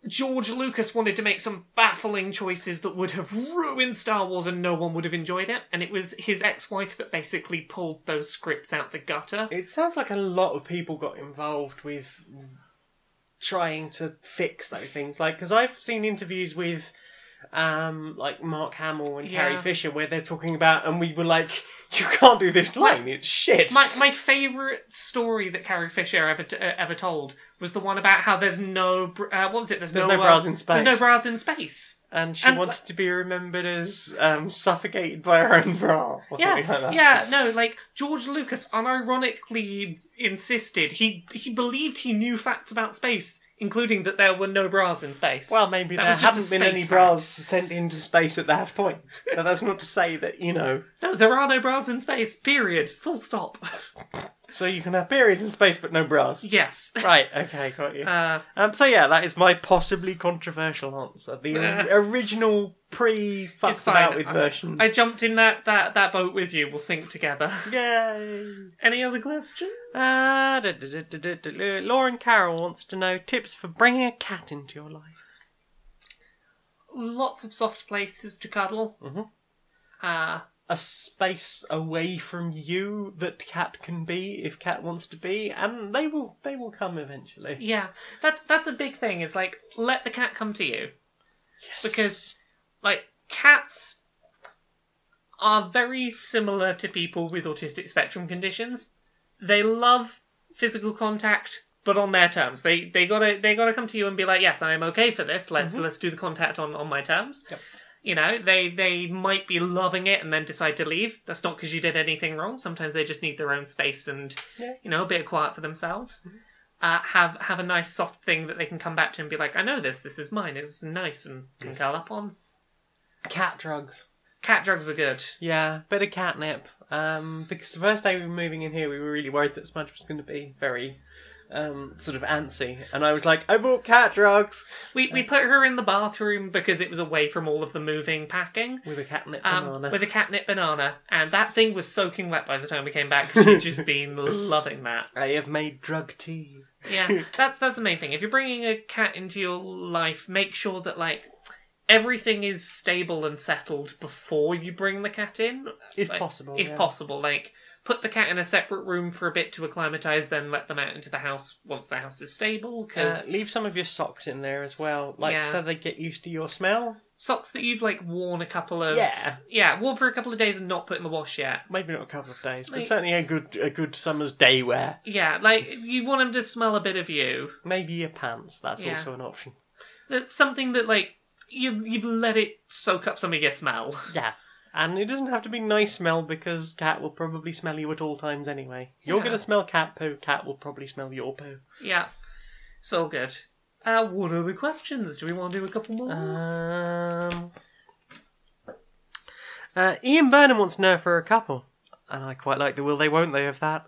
George Lucas wanted to make some baffling choices that would have ruined Star Wars and no one would have enjoyed it. And it was his ex wife that basically pulled those scripts out the gutter. It sounds like a lot of people got involved with trying to fix those things. Like, because I've seen interviews with, um, like Mark Hamill and Yeah. Carrie Fisher where they're talking about, and we were like, "You can't do this line; it's shit." My my favorite story that Carrie Fisher ever t- uh, ever told was the one about how there's no br- uh, what was it? There's, There's no, no uh, bras in space. There's no bras in space. and she and, wanted to be remembered as um, suffocated by her own bra or Yeah, something like that. yeah, no, like George Lucas unironically insisted he he believed he knew facts about space, including that there were no bras in space. Well, maybe That there was just haven't been any space bras sent into space at that point. But that's not to say that you know. no, there are no bras in space. Period. Full stop. So you can have periods in space, but no bras. yes. Right. Okay. Got you. Uh, Um, so yeah, that is my possibly controversial answer. The Uh, original pre fucked about with I- version. I jumped in that, that, that boat with you. We'll sink together. Yay! Any other questions? Uh, da, da, da. Lauren Carroll wants to know tips for bringing a cat into your life. Lots of soft places to cuddle. Mhm. Uh, A space away from you that cat can be if cat wants to be, and they will they will come eventually. yeah, that's that's a big thing. Is like let the cat come to you. Yes. because like cats are very similar to people with autistic spectrum conditions. They love physical contact, but on their terms. They they gotta they gotta come to you and be like, yes, I am okay for this. Let's mm-hmm. let's do the contact on on my terms. Yep. You know, they they might be loving it and then decide to leave. That's not because you did anything wrong. Sometimes they just need their own space and Yeah. you know a bit of quiet for themselves. Uh, have have a nice soft thing that they can come back to and be like, I know this. This is mine. It's nice and can curl up on. cat drugs. Cat drugs are good. Yeah, bit of catnip. Um, because the first day we were moving in here, we were really worried that Smudge was going to be very, um, sort of antsy, and I was like, I bought cat drugs We we put her in the bathroom because it was away from all of the moving packing. with a catnip Um, banana. with a catnip banana, and that thing was soaking wet by the time we came back. She'd just been loving that. I have made drug tea. Yeah, that's that's the main thing. If you're bringing a cat into your life, make sure that like everything is stable and settled before you bring the cat in, If Like, possible. if yeah. possible. Like put the cat in a separate room for a bit to acclimatize, then let them out into the house once the house is stable. Because Uh, leave some of your socks in there as well, like Yeah. so they get used to your smell. socks that you've like worn a couple of Yeah. yeah worn for a couple of days and not put in the wash yet. Maybe not a couple of days, but Like- certainly a good a good summer's day wear. Yeah, like you want them to smell a bit of you. Maybe your pants. That's Yeah. also an option. That's something that like you you've let it soak up some of your smell. Yeah. And it doesn't have to be nice smell because cat will probably smell you at all times anyway. You're Yeah. going to smell cat poo, cat will probably smell your poo. Yeah, so good. Uh, what the questions? Do we want to do a couple more? Um, uh, Ian Burnham wants to know if we're a couple. And I quite like the will they won't they of that.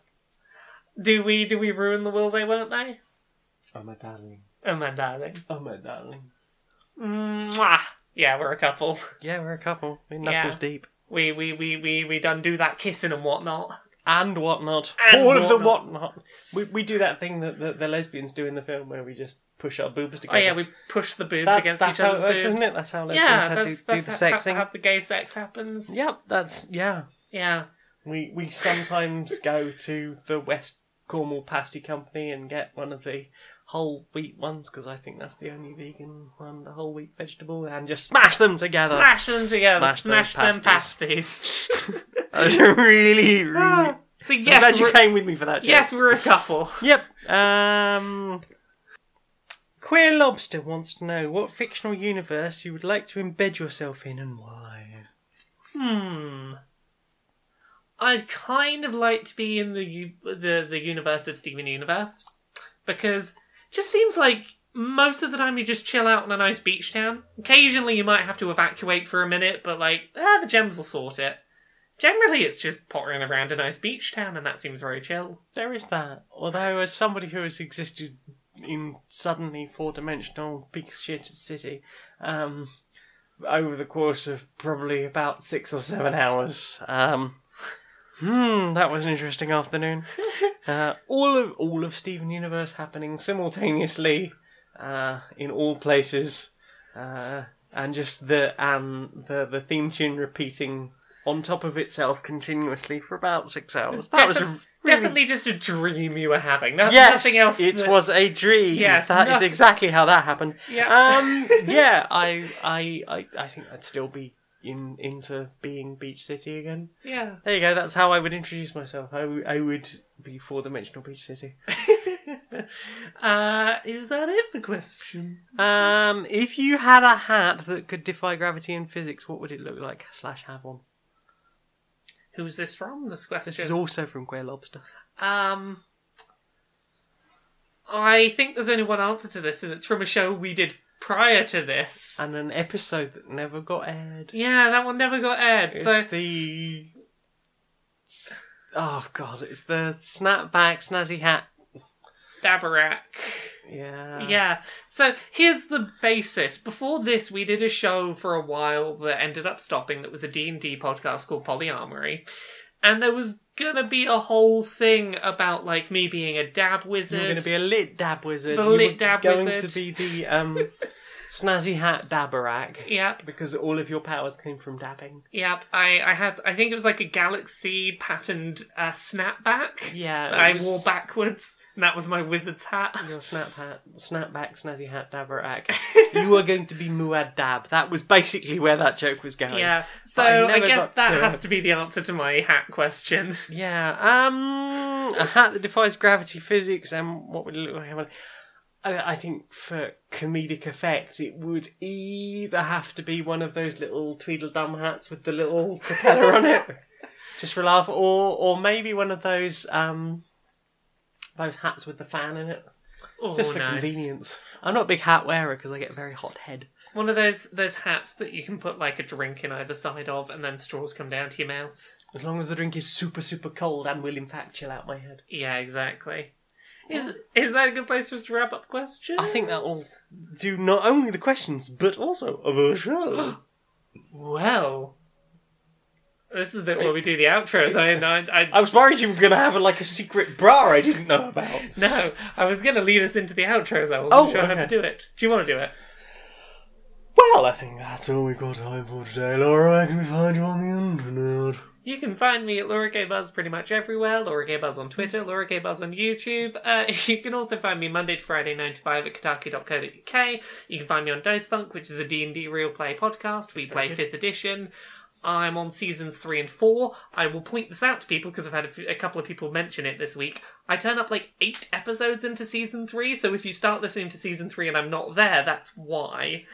do we do we ruin the will they won't they? Oh my darling. Oh my darling. Oh my darling. Mwah. Yeah, we're a couple. Yeah, we're a couple. We're Yeah. knuckles deep. We we we we we done do that kissing and whatnot. And whatnot. And All of the whatnot. whatnot. We, we do that thing that the, the lesbians do in the film where we just push our boobs together. Oh yeah, we push the boobs That- against that's each how other's it works, boobs. isn't it? That's how lesbians yeah, have that's, do that's the how, sexing. How, how the gay sex happens. Yep, that's yeah. Yeah. We we sometimes go to the West Cornwall Pasty Company and get one of the whole wheat ones because I think that's the only vegan one, the whole wheat vegetable, and just smash them together. Smash them together. Smash Smash, them them pasties. Really, really. Ah, so I'm glad you came with me for that. Joke. yes, we're a couple. Yep. Um. Queer Lobster wants to know what fictional universe you would like to embed yourself in and why. Hmm. I'd kind of like to be in the the the universe of Steven Universe because just seems like most of the time you just chill out in a nice beach town. Occasionally you might have to evacuate for a minute, but like ah, the gems will sort it. Generally, it's just pottering around a nice beach town, and that seems very chill. There is that. Although, as somebody who has existed in suddenly four-dimensional big shit city, um, over the course of probably about six or seven hours, um, hmm, that was an interesting afternoon. Uh, all of all of Steven Universe happening simultaneously, uh, in all places, uh, and just the and the the theme tune repeating on top of itself continuously for about six hours. That was a really definitely just a dream you were having. No, yes, nothing else. It that- was a dream. Yes, that is nothing- exactly how that happened. Yeah. Um. yeah. I. I. I. I think I'd still be in into being Beach City again. yeah. There you go. That's how I would introduce myself. I, w- I would be four dimensional Beach City. uh, is that it for question? Um. If you had a hat that could defy gravity and physics, what would it look like? Slash have on. Who's this from? This question. This is also from Queer Lobster. Um, I think there's only one answer to this, and it's from a show we did prior to this. And an episode that never got aired. Yeah, that one never got aired. It's So the. Oh god, it's the snapback snazzy hat. Dabarak. Yeah. Yeah. So here's the basis. Before this, we did a show for a while that ended up stopping. That was a D and D podcast called Polyamory, and there was gonna be a whole thing about like me being a dab wizard. You're going to be a lit dab wizard. The you lit dab going wizard. to be the um, snazzy hat dabberak. Yep. Because all of your powers came from dabbing. Yep, I, I had I think it was like a galaxy patterned uh, snapback Yeah. I was wore backwards, and that was my wizard's hat. Your snap hat, snapback snazzy hat dabberak. you were going to be Muad Dab. That was basically where that joke was going. Yeah, so I I, guess that to has it. to be the answer to my hat question. Yeah. Um, a hat that defies gravity, physics, and what would it look like? I, think for comedic effect, it would either have to be one of those little Tweedledum hats with the little propeller on it, just for laugh, or or maybe one of those um those hats with the fan in it, Oh, just for nice. convenience. I'm not a big hat wearer because I get a very hot head. One of those those hats that you can put like a drink in either side of, and then straws come down to your mouth. As long as the drink is super super cold and will in fact chill out my head. Yeah, exactly. Is is that a good place for us to wrap up questions? I think that will do not only the questions but also the show. Well, this is a bit where we do the outros. I, I, I I was worried you were going to have like a secret bra I didn't know about. no, I was going to lead us into the outros. I wasn't Oh, sure how to do it. Do you want to do it? Well, I think that's all we've got time for today. Laura, where can we find you on the internet? You can find me at Laura K Buzz pretty much everywhere. Laura K Buzz on Twitter, Laura K Buzz on YouTube. Uh, you can also find me Monday to Friday, 9 to 5 at kotaku.co.uk. You can find me on Dice Funk, which is a D&D real play podcast. We That's play good. 5th edition. I'm on seasons three and four. I will point this out to people because I've had a, few- a couple of people mention it this week. I turn up like eight episodes into season three, so if you start listening to season three and I'm not there, that's why.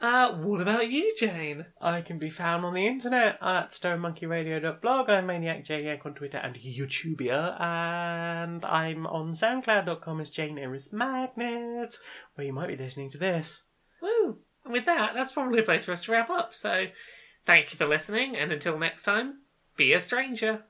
Uh, what about you, Jane? I can be found on the internet at stonemonkeyradio.blog. I'm Maniac Janiac on Twitter and YouTubia. And I'm on soundcloud.com as Jane Eris Magnet, where you might be listening to this. Woo! And with that, that's probably a place for us to wrap up. So, thank you for listening, and until next time, be a stranger.